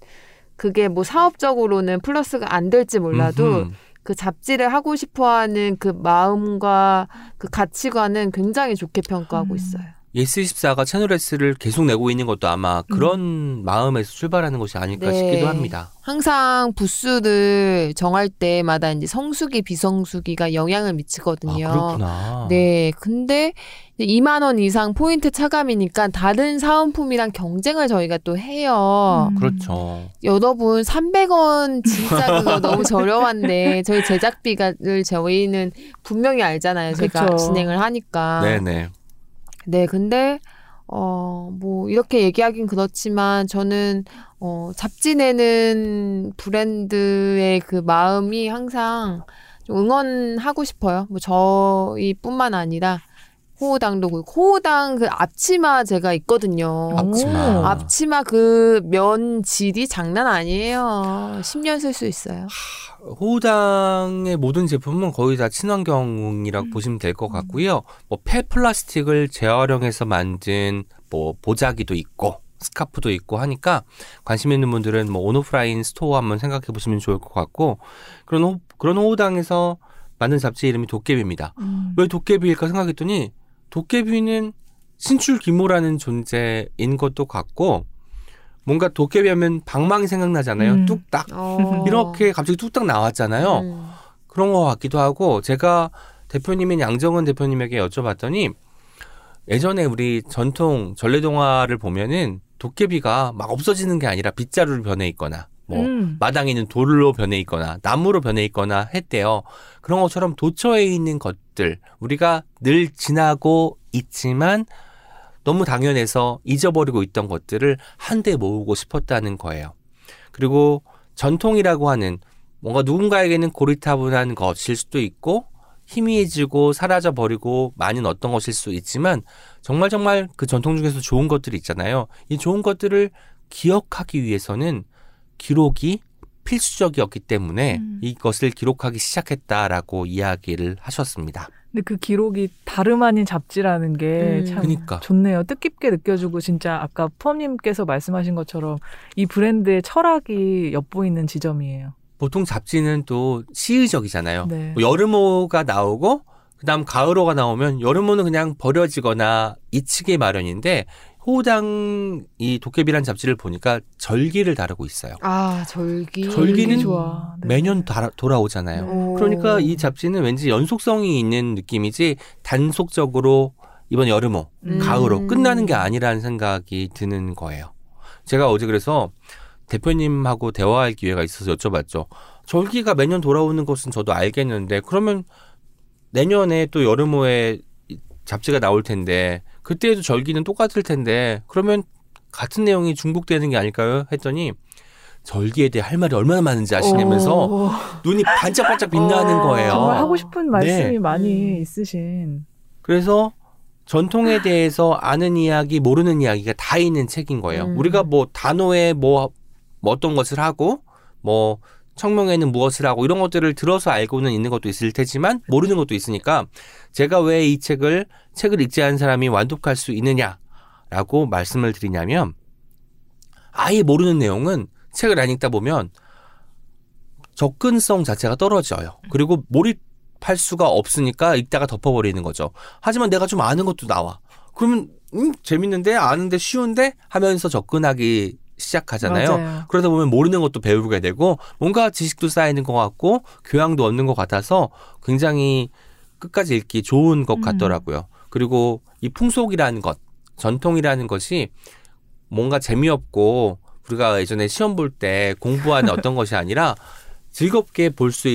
그게 뭐 사업적으로는 플러스가 안 될지 몰라도 음흠. 그 잡지를 하고 싶어 하는 그 마음과 그 가치관은 굉장히 좋게 평가하고 음. 있어요. 예스24가 채널예스를 계속 내고 있는 것도 아마 그런 마음에서 출발하는 것이 아닐까 네. 싶기도 합니다. 항상 부스를 정할 때마다 이제 성수기, 비성수기가 영향을 아, 미치거든요. 그렇구나. 네. 근데 2만 원 이상 포인트 차감이니까 다른 사은품이랑 경쟁을 저희가 또 해요. 음. 그렇죠. 여러분 300원 진짜 그거 너무 저렴한데 저희 제작비가를 저희는 분명히 알잖아요. 제가 그쵸. 진행을 하니까. 네네. 네, 근데 어, 뭐 이렇게 얘기하긴 그렇지만 저는 어, 잡지 내는 브랜드의 그 마음이 항상 좀 응원하고 싶어요. 뭐 저희 뿐만 아니라 호호당도 그렇고 호호당 그 앞치마 제가 있거든요. 앞치마. 오. 앞치마 그 면 질이 장난 아니에요. 10년 쓸 수 있어요. 호당의 모든 제품은 거의 다 친환경이라고 음. 보시면 될 것 같고요. 뭐 폐 플라스틱을 재활용해서 만든 뭐 보자기도 있고 스카프도 있고 하니까 관심 있는 분들은 뭐 온오프라인 스토어 한번 생각해 보시면 좋을 것 같고 그런 호, 그런 호호당에서 만든 잡지 이름이 도깨비입니다. 음. 왜 도깨비일까 생각했더니 도깨비는 신출귀몰하는 존재인 것도 같고 뭔가 도깨비 하면 방망이 생각나잖아요. 음. 뚝딱 어. 이렇게 갑자기 뚝딱 나왔잖아요. 음. 그런 것 같기도 하고 제가 대표님인 양정은 대표님에게 여쭤봤더니 예전에 우리 전통 전래동화를 보면은 도깨비가 막 없어지는 게 아니라 빗자루로 변해 있거나 뭐 음. 마당에 있는 돌로 변해 있거나 나무로 변해 있거나 했대요. 그런 것처럼 도처에 있는 것들 우리가 늘 지나고 있지만 너무 당연해서 잊어버리고 있던 것들을 한데 모으고 싶었다는 거예요. 그리고 전통이라고 하는 뭔가 누군가에게는 고리타분한 것일 수도 있고 희미해지고 사라져 버리고 많은 어떤 것일 수 있지만 정말 정말 그 전통 중에서 좋은 것들이 있잖아요. 이 좋은 것들을 기억하기 위해서는 기록이 필수적이었기 때문에 음. 이것을 기록하기 시작했다라고 이야기를 하셨습니다. 근데 그 기록이 다름 아닌 잡지라는 게 음. 참 그러니까. 좋네요. 뜻깊게 느껴지고 진짜 아까 푸엄님께서 말씀하신 것처럼 이 브랜드의 철학이 엿보이는 지점이에요. 보통 잡지는 또 시의적이잖아요. 네. 뭐 여름호가 나오고 그다음 가을호가 나오면 여름호는 그냥 버려지거나 잊히기 마련인데 호당 이 도깨비란 잡지를 보니까 절기를 다루고 있어요. 아 절기. 절기는 좋아. 네. 매년 다- 돌아오잖아요. 오. 그러니까 이 잡지는 왠지 연속성이 있는 느낌이지 단속적으로 이번 여름호, 음. 가을호 끝나는 게 아니라는 생각이 드는 거예요. 제가 어제 그래서 대표님하고 대화할 기회가 있어서 여쭤봤죠. 절기가 매년 돌아오는 것은 저도 알겠는데 그러면 내년에 또 여름호에 이 잡지가 나올 텐데 그때에도 절기는 똑같을 텐데 그러면 같은 내용이 중복되는 게 아닐까요? 했더니 절기에 대해 할 말이 얼마나 많은지 아시면서 오, 눈이 반짝반짝 빛나는 어, 거예요. 정말 하고 싶은 말씀이 네. 많이 음. 있으신. 그래서 전통에 대해서 아는 이야기, 모르는 이야기가 다 있는 책인 거예요. 음. 우리가 뭐 단어에 뭐, 뭐 어떤 것을 하고 뭐 청명에는 무엇을 하고 이런 것들을 들어서 알고는 있는 것도 있을 테지만 모르는 것도 있으니까 제가 왜 이 책을 책을 읽지 않은 사람이 완독할 수 있느냐라고 말씀을 드리냐면 아예 모르는 내용은 책을 안 읽다 보면 접근성 자체가 떨어져요. 그리고 몰입할 수가 없으니까 읽다가 덮어버리는 거죠. 하지만 내가 좀 아는 것도 나와. 그러면 음, 재밌는데 아는데 쉬운데 하면서 접근하기 시작하잖아요. 맞아요. 그러다 보면 모르는 것도 배우게 되고 뭔가 지식도 쌓이는 것 같고 교양도 얻는 것 같아서 굉장히 끝까지 읽기 좋은 것 음. 같더라고요. 그리고 이 풍속이라는 것, 전통이라는 것이 뭔가 재미없고 우리가 예전에 시험 볼 때 공부하는 어떤 것이 아니라 즐겁게 볼 수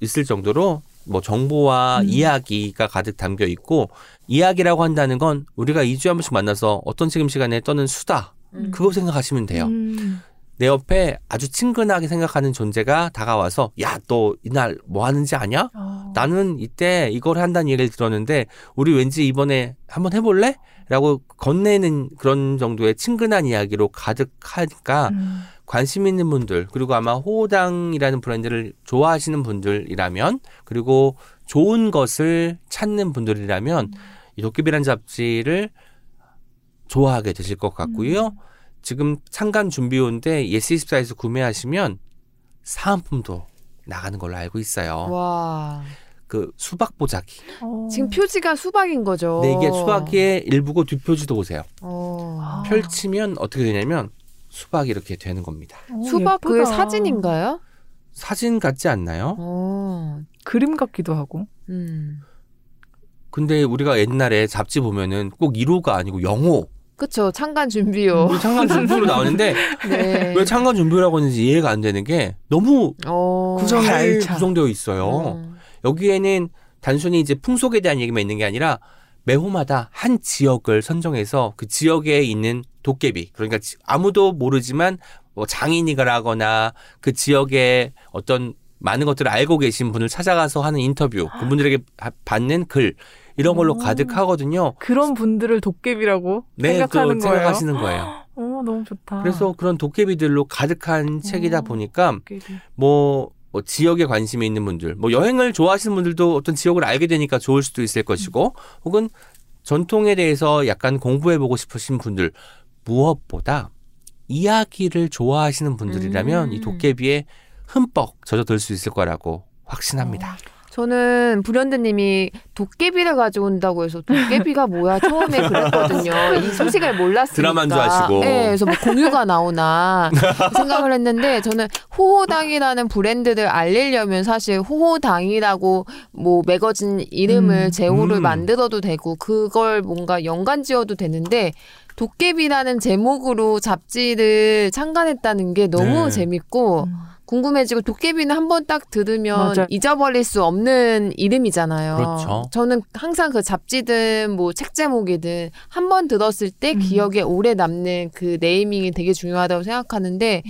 있을 정도로 뭐 정보와 음. 이야기가 가득 담겨 있고 이야기라고 한다는 건 우리가 2주에 한 번씩 만나서 어떤 책임 시간에 떠는 수다. 음. 그거 생각하시면 돼요. 음. 내 옆에 아주 친근하게 생각하는 존재가 다가와서 야 너 이날 뭐 하는지 아냐? 어. 나는 이때 이걸 한다는 얘기를 들었는데 우리 왠지 이번에 한번 해볼래? 라고 건네는 그런 정도의 친근한 이야기로 가득하니까 음. 관심 있는 분들 그리고 아마 호당이라는 브랜드를 좋아하시는 분들이라면 그리고 좋은 것을 찾는 분들이라면 이 도깨비란 잡지를 좋아하게 되실 것 같고요. 지금 창간 준비호인데 예스24에서 구매하시면 사은품도 나가는 걸로 알고 있어요. 와. 그 수박 보자기. 어. 지금 표지가 수박인 거죠. 네, 이게 수박의 일부고 뒷표지도 보세요. 어. 아. 펼치면 어떻게 되냐면 수박이 이렇게 되는 겁니다. 어, 수박 예쁘다. 사진인가요? 사진 같지 않나요? 어. 그림 같기도 하고. 음. 근데 우리가 옛날에 잡지 보면은 꼭 1호가 아니고 0호. 그쵸. 창간 준비요. 우리 창간 준비로 나오는데 네. 왜 창간 준비라고 하는지 이해가 안 되는 게 너무 어. 구성이 잘 알차. 구성되어 있어요. 어. 여기에는 단순히 이제 풍속에 대한 얘기만 있는 게 아니라 매호마다 한 지역을 선정해서 그 지역에 있는 도깨비 그러니까 지- 아무도 모르지만 뭐 장인이거나 그 지역의 어떤 많은 것들을 알고 계신 분을 찾아가서 하는 인터뷰 그분들에게 바- 받는 글 이런 걸로 오. 가득하거든요. 그런 분들을 도깨비라고 네, 생각하는 또 거예요. 생각하시는 거예요. 어, 너무 좋다. 그래서 그런 도깨비들로 가득한 책이다 오. 보니까 도깨비. 뭐, 뭐 지역에 관심이 있는 분들, 뭐 여행을 좋아하시는 분들도 어떤 지역을 알게 되니까 좋을 수도 있을 것이고, 혹은 전통에 대해서 약간 공부해보고 싶으신 분들, 무엇보다 이야기를 좋아하시는 분들이라면 음. 이 도깨비에 흠뻑 젖어들 수 있을 거라고 확신합니다. 저는 불현듯님이 도깨비를 가져온다고 해서 도깨비가 뭐야 처음에 그랬거든요. 이 소식을 몰랐으니까. 드라마인 줄 아시고. 네, 그래서 뭐 공유가 나오나 생각을 했는데 저는 호호당이라는 브랜드를 알리려면 사실 호호당이라고 뭐 매거진 이름을 음. 제호를 음. 만들어도 되고 그걸 뭔가 연관 지어도 되는데 도깨비라는 제목으로 잡지를 창간했다는 게 너무 네. 재밌고 음. 궁금해지고 도깨비는 한 번 딱 들으면 맞아. 잊어버릴 수 없는 이름이잖아요. 그렇죠. 저는 항상 그 잡지든 뭐 책 제목이든 한 번 들었을 때 음. 기억에 오래 남는 그 네이밍이 되게 중요하다고 생각하는데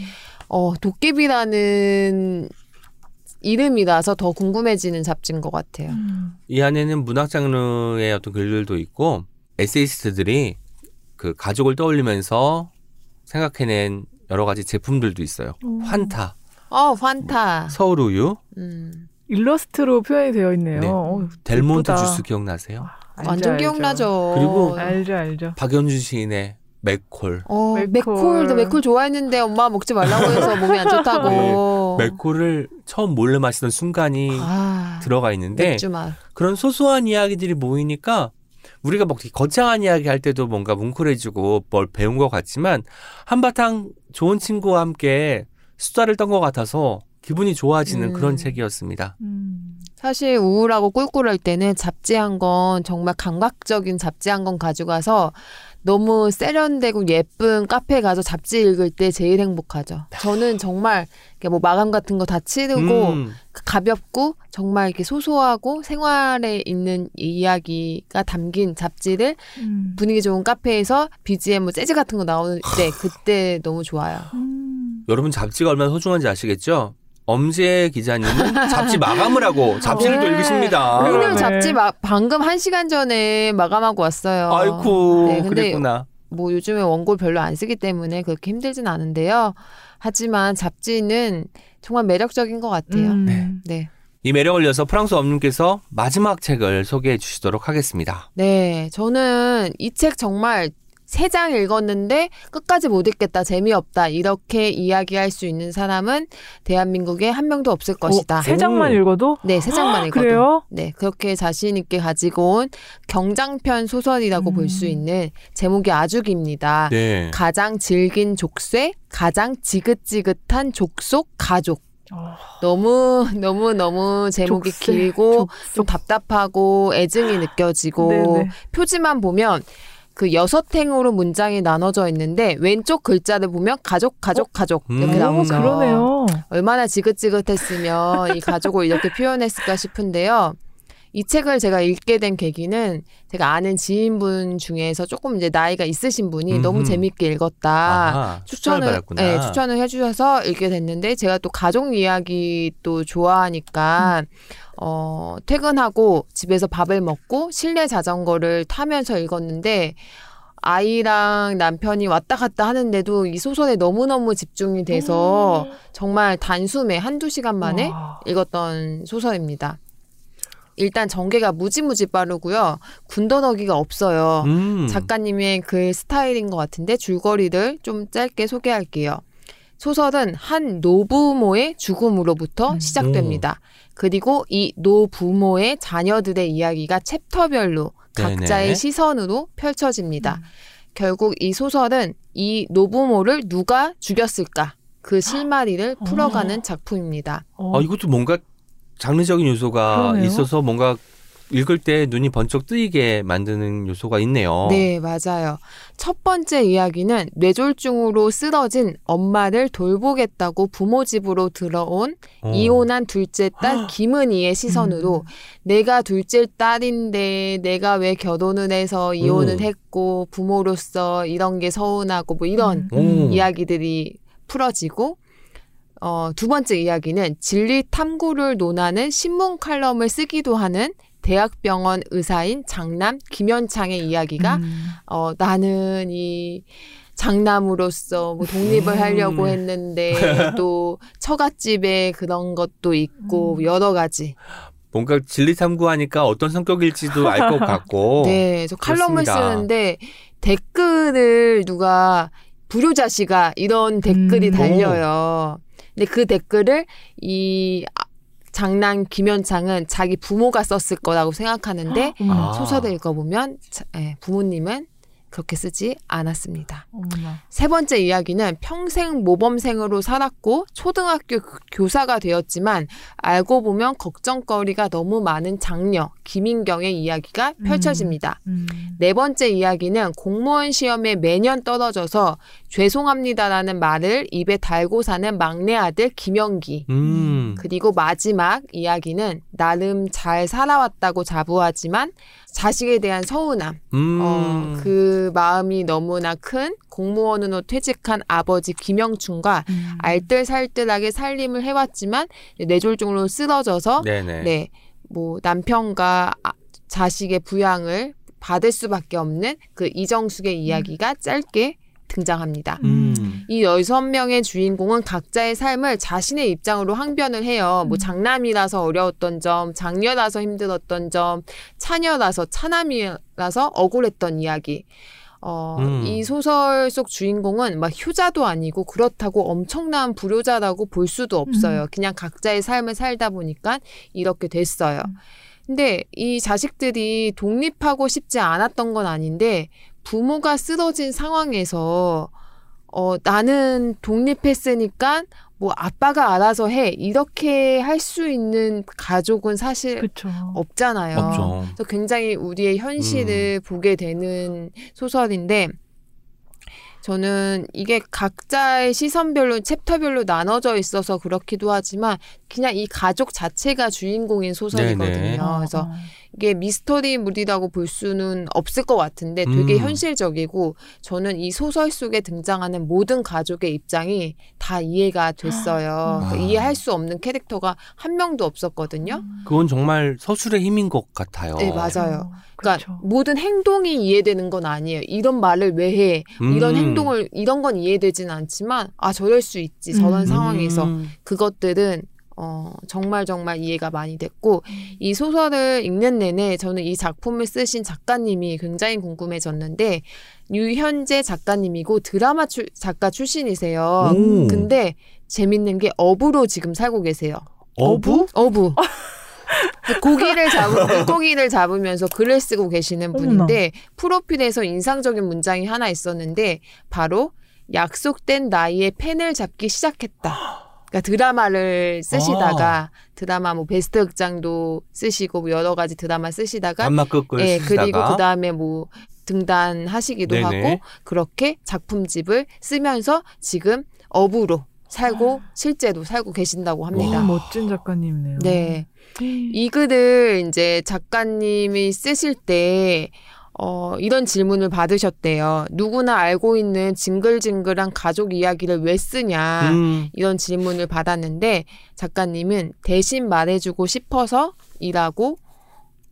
어 도깨비라는 이름이라서 더 궁금해지는 잡지인 것 같아요. 음. 이 안에는 문학 장르의 어떤 글들도 있고, 에세이스트들이 그 가족을 떠올리면서 생각해낸 여러 가지 제품들도 있어요. 음. 환타, 어 환타. 서울 우유, 음. 일러스트로 표현이 되어 있네요. 네. 어, 델몬트. 주스 기억나세요? 알죠, 완전 알죠. 기억나죠. 그리고 알죠, 알죠. 박연준 시인의 맥콜. 어, 맥콜. 맥콜도 맥콜 좋아했는데 엄마 먹지 말라고 해서 몸이 안 좋다고. 맥콜을 처음 몰래 마시던 순간이 아, 들어가 있는데 맥주 맛. 그런 소소한 이야기들이 모이니까 우리가 뭐 거창한 이야기 할 때도 뭔가 뭉클해지고 뭘 배운 것 같지만 한바탕 좋은 친구와 함께 수다를 떤 것 같아서 기분이 좋아지는 음. 그런 책이었습니다. 음. 사실 우울하고 꿀꿀할 때는 잡지 한권 정말 감각적인 잡지 한권 가져가서 너무 세련되고 예쁜 카페에 가서 잡지 읽을 때 제일 행복하죠. 저는 정말 이렇게 뭐 마감 같은 거 다 치르고 음, 가볍고 정말 이렇게 소소하고 생활에 있는 이야기가 담긴 잡지를 음. 분위기 좋은 카페에서 BGM 뭐 재즈 같은 거 나오는 때 그때 너무 좋아요. 음. 여러분 잡지가 얼마나 소중한지 아시겠죠? 엄지혜 기자님은 잡지 마감을 하고 잡지를 또 네. 읽으십니다. 오늘 잡지 마, 방금 한 시간 전에 마감하고 왔어요. 아이쿠 네, 그랬구나. 뭐 요즘에 원고를 별로 안 쓰기 때문에 그렇게 힘들진 않은데요. 하지만 잡지는 정말 매력적인 것 같아요. 음. 네. 네. 이 매력을 이어서 프랑스 엄님께서 마지막 책을 소개해 주시도록 하겠습니다. 네. 저는 이 책 정말 세 장 읽었는데 끝까지 못 읽겠다. 재미없다. 이렇게 이야기할 수 있는 사람은 대한민국에 한 명도 없을 것이다. 어, 세 장만 오. 읽어도 네, 세 장만 읽어도. 그래요? 네, 그렇게 자신 있게 가지고 온 경장편 소설이라고 음. 볼수 있는 제목이 아주 깁니다. 네. 가장 질긴 족쇄, 가장 지긋지긋한 족속 가족. 어, 너무 너무 너무 제목이 족쇄, 길고 좀 족속. 답답하고 애증이 느껴지고 네네. 표지만 보면 그 여섯 행으로 문장이 나눠져 있는데 왼쪽 글자를 보면 가족 가족 가족 이렇게 음. 나오죠. 오, 그러네요. 얼마나 지긋지긋했으면 이 가족을 이렇게 표현했을까 싶은데요. 이 책을 제가 읽게 된 계기는 제가 아는 지인분 중에서 조금 이제 나이가 있으신 분이 음흠. 너무 재밌게 읽었다. 아하, 추천을. 네, 추천을 해주셔서 읽게 됐는데 제가 또 가족 이야기 또 좋아하니까 어 퇴근하고 집에서 밥을 먹고 실내 자전거를 타면서 읽었는데 아이랑 남편이 왔다 갔다 하는데도 이 소설에 너무너무 집중이 돼서 정말 단숨에 한두 시간 만에 와. 읽었던 소설입니다. 일단 전개가 무지무지 빠르고요. 군더더기가 없어요. 음. 작가님의 글 스타일인 것 같은데 줄거리를 좀 짧게 소개할게요. 소설은 한 노부모의 죽음으로부터 음. 시작됩니다. 그리고 이 노부모의 자녀들의 이야기가 챕터별로 네네. 각자의 시선으로 펼쳐집니다. 음. 결국 이 소설은 이 노부모를 누가 죽였을까? 그 실마리를 어. 풀어가는 작품입니다. 어, 아, 이것도 뭔가 장르적인 요소가 그러네요. 있어서 뭔가 읽을 때 눈이 번쩍 뜨이게 만드는 요소가 있네요. 네, 맞아요. 첫 번째 이야기는 뇌졸중으로 쓰러진 엄마를 돌보겠다고 부모 집으로 들어온 어. 이혼한 둘째 딸 김은희의 시선으로 내가 둘째 딸인데 내가 왜 결혼을 해서 이혼을 음. 했고 부모로서 이런 게 서운하고 뭐 이런 음. 이야기들이 풀어지고 어, 두 번째 이야기는 진리 탐구를 논하는 신문 칼럼을 쓰기도 하는 대학병원 의사인 장남 김현창의 이야기가 음. 어, 나는 이 장남으로서 뭐 독립을 음. 하려고 했는데 또 처갓집에 그런 것도 있고 음. 여러 가지. 뭔가 진리 탐구하니까 어떤 성격일지도 알 것 같고. 네, 저 칼럼을 그렇습니다. 쓰는데 댓글을 누가 불효자시가 이런 댓글이 음. 달려요. 근데 그 댓글을 이 아- 장남 김현창은 자기 부모가 썼을 거라고 생각하는데 아. 소설을 읽어보면 자- 예, 부모님은 그렇게 쓰지 않았습니다. 어머나. 세 번째 이야기는 평생 모범생으로 살았고 초등학교 그- 교사가 되었지만 알고 보면 걱정거리가 너무 많은 장녀 김인경의 이야기가 음. 펼쳐집니다. 음. 네 번째 이야기는 공무원 시험에 매년 떨어져서 죄송합니다라는 말을 입에 달고 사는 막내 아들 김영기. 음. 그리고 마지막 이야기는 나름 잘 살아왔다고 자부하지만 자식에 대한 서운함, 음. 어, 그 마음이 너무나 큰 공무원으로 퇴직한 아버지 김영춘과 음. 알뜰살뜰하게 살림을 해왔지만 뇌졸중으로 쓰러져서 네네. 네, 뭐 남편과 아- 자식의 부양을 받을 수밖에 없는 그 이정숙의 이야기가 짧게 등장합니다. 음. 이 여섯 명의 주인공은 각자의 삶을 자신의 입장으로 항변을 해요. 뭐 음. 장남이라서 어려웠던 점, 장녀라서 힘들었던 점, 차녀라서 차남이라서 억울했던 이야기. 어, 음. 이 소설 속 주인공은 막 효자도 아니고 그렇다고 엄청난 불효자라고 볼 수도 없어요. 그냥 각자의 삶을 살다 보니까 이렇게 됐어요. 음. 근데 이 자식들이 독립하고 싶지 않았던 건 아닌데 부모가 쓰러진 상황에서 어 나는 독립했으니까 뭐 아빠가 알아서 해 이렇게 할 수 있는 가족은 사실 그렇죠. 없잖아요. 없죠. 그래서 굉장히 우리의 현실을 보게 되는 소설인데 저는 이게 각자의 시선별로 챕터별로 나눠져 있어서 그렇기도 하지만 그냥 이 가족 자체가 주인공인 소설이거든요. 네네. 그래서 어, 이게 미스터리 물이라고 볼 수는 없을 것 같은데 되게 음. 현실적이고 저는 이 소설 속에 등장하는 모든 가족의 입장이 다 이해가 됐어요. 그러니까 아. 이해할 수 없는 캐릭터가 한 명도 없었거든요. 그건 정말 서술의 힘인 것 같아요. 네, 맞아요. 그러니까 그렇죠. 모든 행동이 이해되는 건 아니에요. 이런 말을 왜 해? 이런 음. 행동을 이런 건 이해되진 않지만 아 저럴 수 있지 저런 음. 상황에서 음. 그것들은 어 정말 정말 이해가 많이 됐고 이 소설을 읽는 내내 저는 이 작품을 쓰신 작가님이 굉장히 궁금해졌는데 유현재 작가님이고 드라마 출, 작가 출신이세요. 오. 근데 재밌는 게 어부로 지금 살고 계세요. 어부? 어부. 고기를 잡으 물고기를 잡으면서 글을 쓰고 계시는 분인데 프로필에서 인상적인 문장이 하나 있었는데 바로 약속된 나이에 펜을 잡기 시작했다. 그러니까 드라마를 쓰시다가 드라마 뭐 베스트 극장도 쓰시고 뭐 여러 가지 드라마 쓰시다가 단막극을 예 쓰시다가 그리고 그 다음에 뭐 등단하시기도 네네. 하고 그렇게 작품집을 쓰면서 지금 어부로 살고 실제로 살고 계신다고 합니다. 너무 멋진 작가님이네요. 네. 이 글을 이제 작가님이 쓰실 때, 어, 이런 질문을 받으셨대요. 누구나 알고 있는 징글징글한 가족 이야기를 왜 쓰냐. 음. 이런 질문을 받았는데, 작가님은 대신 말해주고 싶어서 이라고,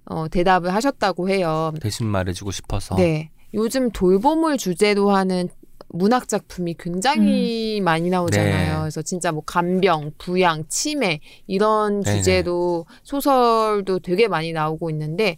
어, 대답을 하셨다고 해요. 대신 말해주고 싶어서. 네. 요즘 돌봄을 주제로 하는 문학 작품이 굉장히 많이 나오잖아요. 네. 그래서 진짜 뭐 간병, 부양, 치매 이런 네네. 주제로 소설도 되게 많이 나오고 있는데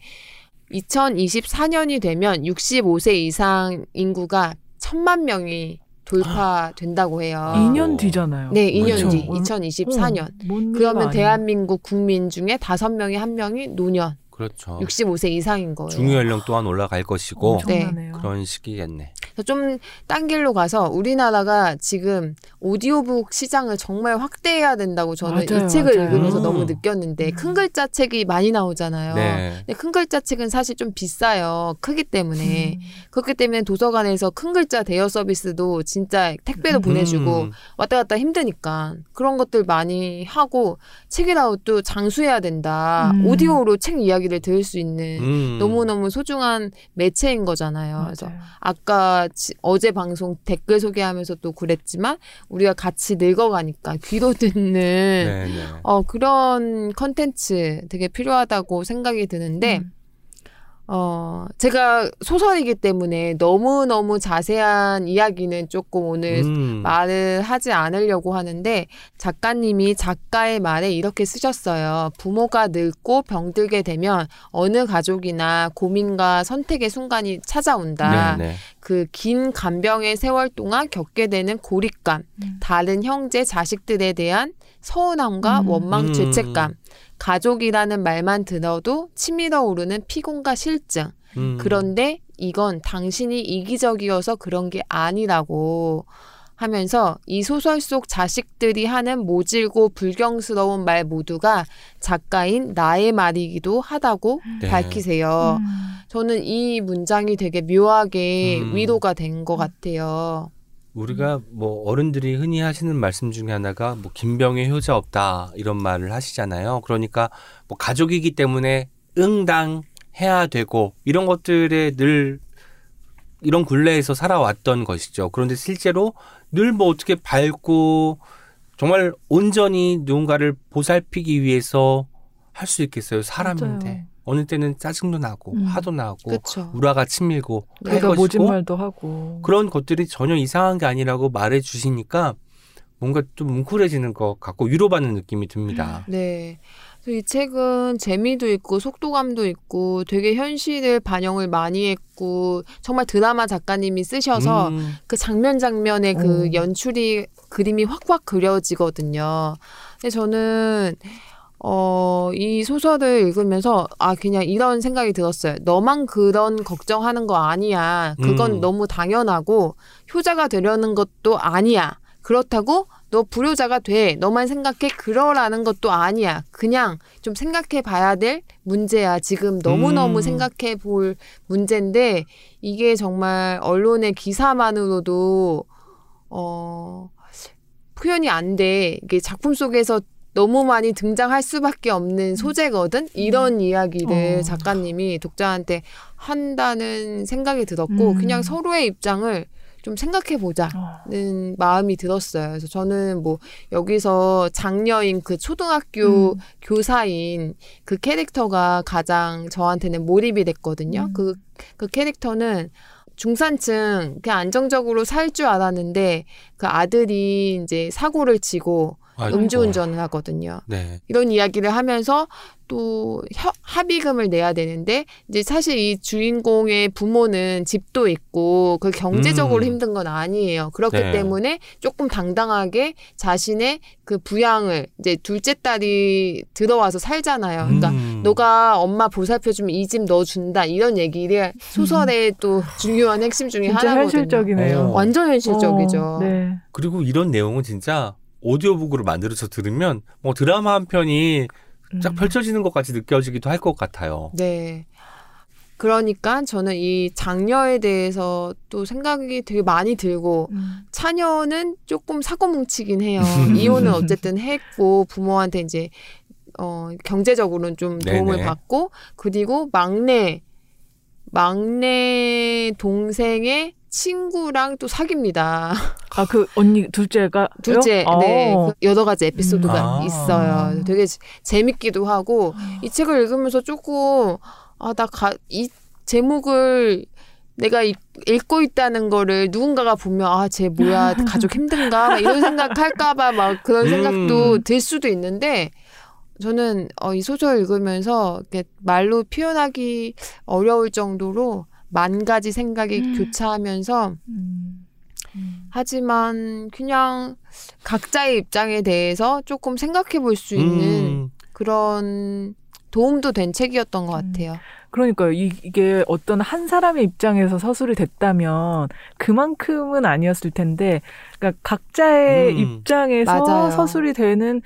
2024년이 되면 65세 이상 인구가 천만 명이 돌파된다고 해요. 2년 뒤잖아요. 네, 2년 그렇죠. 뒤, 어, 2024년. 뭔 그러면 대한민국 국민 중에 다섯 명에 한 명이 노년, 그렇죠. 65세 이상인 거예요. 중유 연령 또한 올라갈 것이고 엄청나네요. 그런 시기겠네. 좀 딴 길로 가서 우리나라가 지금 오디오북 시장을 정말 확대해야 된다고 저는 맞아요, 이 책을 맞아요. 읽으면서 음. 너무 느꼈는데 음. 큰 글자 책이 많이 나오잖아요. 네. 근데 큰 글자 책은 사실 좀 비싸요. 크기 때문에. 음. 그렇기 때문에 도서관에서 큰 글자 대여 서비스도 진짜 택배로 음. 보내주고 음. 왔다 갔다 힘드니까 그런 것들 많이 하고 책이라도 장수해야 된다. 음. 오디오로 책 이야기를 들을 수 있는 음. 너무너무 소중한 매체인 거잖아요. 그래서 맞아요. 아까 지- 어제 방송 댓글 소개하면서 또 그랬지만 우리가 같이 늙어가니까 귀로 듣는 네네. 어 그런 컨텐츠 되게 필요하다고 생각이 드는데 음. 어 제가 소설이기 때문에 너무 너무 자세한 이야기는 조금 오늘 음. 말을 하지 않으려고 하는데 작가님이 작가의 말에 이렇게 쓰셨어요. 부모가 늙고 병들게 되면 어느 가족이나 고민과 선택의 순간이 찾아온다. 네네. 그긴 간병의 세월 동안 겪게 되는 고립감, 음. 다른 형제 자식들에 대한 서운함과 음. 원망, 음. 죄책감, 가족이라는 말만 들어도 치밀어 오르는 피곤과 실증. 음. 그런데 이건 당신이 이기적이어서 그런 게 아니라고 하면서 이 소설 속 자식들이 하는 모질고 불경스러운 말 모두가 작가인 나의 말이기도 하다고 네. 밝히세요. 음. 저는 이 문장이 되게 묘하게 음. 위로가 된 것 같아요. 우리가 뭐 어른들이 흔히 하시는 말씀 중에 하나가 뭐 김병의 효자 없다 이런 말을 하시잖아요. 그러니까 뭐 가족이기 때문에 응당 해야 되고 이런 것들에 늘 이런 굴레에서 살아왔던 것이죠. 그런데 실제로 늘 뭐 어떻게 밝고 정말 온전히 누군가를 보살피기 위해서 할 수 있겠어요. 사람인데 맞아요. 어느 때는 짜증도 나고 음. 화도 나고 그렇죠. 우라가 치밀고 할 내가 모진 것이고 말도 하고. 그런 것들이 전혀 이상한 게 아니라고 말해 주시니까 뭔가 좀 뭉클해지는 것 같고 위로받는 느낌이 듭니다. 네. 이 책은 재미도 있고 속도감도 있고 되게 현실을 반영을 많이 했고 정말 드라마 작가님이 쓰셔서 음, 그 장면 장면의 그 오. 연출이 그림이 확확 그려지거든요. 근데 저는 어, 이 소설을 읽으면서 아 그냥 이런 생각이 들었어요. 너만 그런 걱정하는 거 아니야. 그건 음. 너무 당연하고 효자가 되려는 것도 아니야. 그렇다고 너 불효자가 돼. 너만 생각해 그러라는 것도 아니야. 그냥 좀 생각해 봐야 될 문제야. 지금 너무너무 음. 생각해 볼 문제인데 이게 정말 언론의 기사만으로도 어 표현이 안 돼. 이게 작품 속에서 너무 많이 등장할 수밖에 없는 소재거든. 이런 이야기를 어. 작가님이 독자한테 한다는 생각이 들었고 음. 그냥 서로의 입장을 좀 생각해 보자. 어. 는 마음이 들었어요. 그래서 저는 뭐 여기서 장녀인 그 초등학교 음. 교사인 그 캐릭터가 가장 저한테는 몰입이 됐거든요. 음. 그, 그 캐릭터는 중산층 그냥 안정적으로 살 줄 알았는데 그 아들이 이제 사고를 치고 아이고. 음주운전을 하거든요. 네. 이런 이야기를 하면서 또 협- 합의금을 내야 되는데 이제 사실 이 주인공의 부모는 집도 있고 그 경제적으로 음. 힘든 건 아니에요. 그렇기 네. 때문에 조금 당당하게 자신의 그 부양을 이제 둘째 딸이 들어와서 살잖아요. 그러니까 음. 너가 엄마 보살펴주면 이집너 준다 이런 얘기를 소설의 또 중요한 핵심 중에 진짜 하나거든요. 현실적이네요. 어. 완전 현실적이죠. 어, 네. 그리고 이런 내용은 진짜 오디오북으로 만들어서 들으면 뭐 드라마 한 편이 쫙 음. 펼쳐지는 것 같이 느껴지기도 할 것 같아요. 네. 그러니까 저는 이 장녀에 대해서 또 생각이 되게 많이 들고 음. 차녀는 조금 사고뭉치긴 해요. 이혼은 어쨌든 했고 부모한테 이제 어 경제적으로는 좀 도움을 네네. 받고 그리고 막내 막내 동생의 친구랑 또 사귀입니다. 아, 그 언니 둘째가 둘째, 어. 네, 그 여러 가지 에피소드가 음. 아. 있어요. 되게 재- 재밌기도 하고 이 책을 읽으면서 조금 아나이 제목을 내가 읽, 읽고 있다는 거를 누군가가 보면 아 쟤 뭐야 가족 힘든가 막 이런 생각할까봐 막 그런 음. 생각도 들 수도 있는데 저는 어, 이 소설 읽으면서 이렇게 말로 표현하기 어려울 정도로 만 가지 생각이 음. 교차하면서 음. 음. 하지만 그냥 각자의 입장에 대해서 조금 생각해 볼 수 있는 음, 그런 도움도 된 책이었던 것 음. 같아요. 그러니까요. 이, 이게 어떤 한 사람의 입장에서 서술이 됐다면 그만큼은 아니었을 텐데, 그러니까 각자의 음. 입장에서 맞아요. 서술이 되는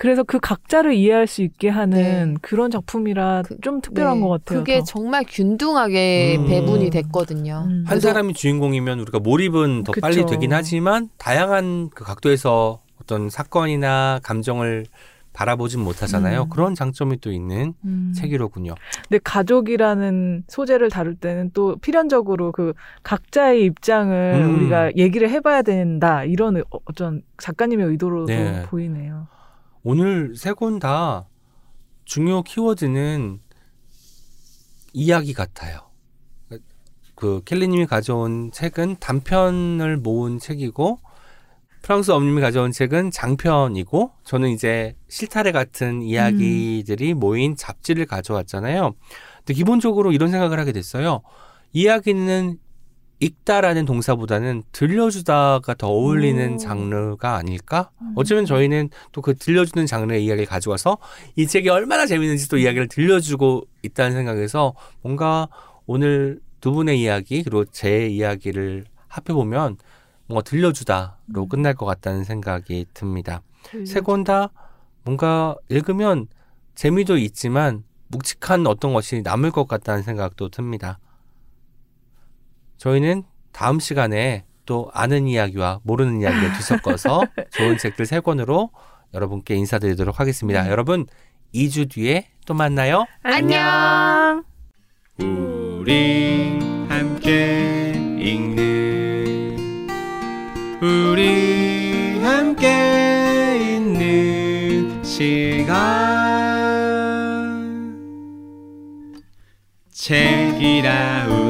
그래서 그 각자를 이해할 수 있게 하는 네. 그런 작품이라 그- 좀 특별한 네, 것 같아요. 그게 더. 정말 균등하게 음. 배분이 됐거든요. 음. 한 그래서- 사람이 주인공이면 우리가 몰입은 더 그쵸. 빨리 되긴 하지만 다양한 그 각도에서 어떤 사건이나 감정을 바라보진 못하잖아요. 음. 그런 장점이 또 있는 음. 책이로군요. 근데 가족이라는 소재를 다룰 때는 또 필연적으로 그 각자의 입장을 음. 우리가 얘기를 해봐야 된다 이런 의- 어떤 작가님의 의도로도 네. 보이네요. 오늘 세 권 다 중요 키워드는 이야기 같아요. 그 켈리님이 가져온 책은 단편을 모은 책이고 프랑스 엄님이 가져온 책은 장편이고 저는 이제 실타래 같은 이야기들이 모인 잡지를 가져왔잖아요. 근데 기본적으로 이런 생각을 하게 됐어요. 이야기는 읽다라는 동사보다는 들려주다가 더 어울리는 오. 장르가 아닐까? 음. 어쩌면 저희는 또 그 들려주는 장르의 이야기를 가져와서 이 책이 얼마나 재밌는지 또 이야기를 들려주고 있다는 생각에서 뭔가 오늘 두 분의 이야기 그리고 제 이야기를 합해보면 뭔가 들려주다로 음. 끝날 것 같다는 생각이 듭니다. 세 권 다 뭔가 읽으면 재미도 있지만 묵직한 어떤 것이 남을 것 같다는 생각도 듭니다. 저희는 다음 시간에 또 아는 이야기와 모르는 이야기를 뒤섞어서 좋은 책들 세 권으로 여러분께 인사드리도록 하겠습니다. 음. 여러분 2주 뒤에 또 만나요. 안녕. 우리 함께 읽는 우리 함께 있는 시간 책이라웃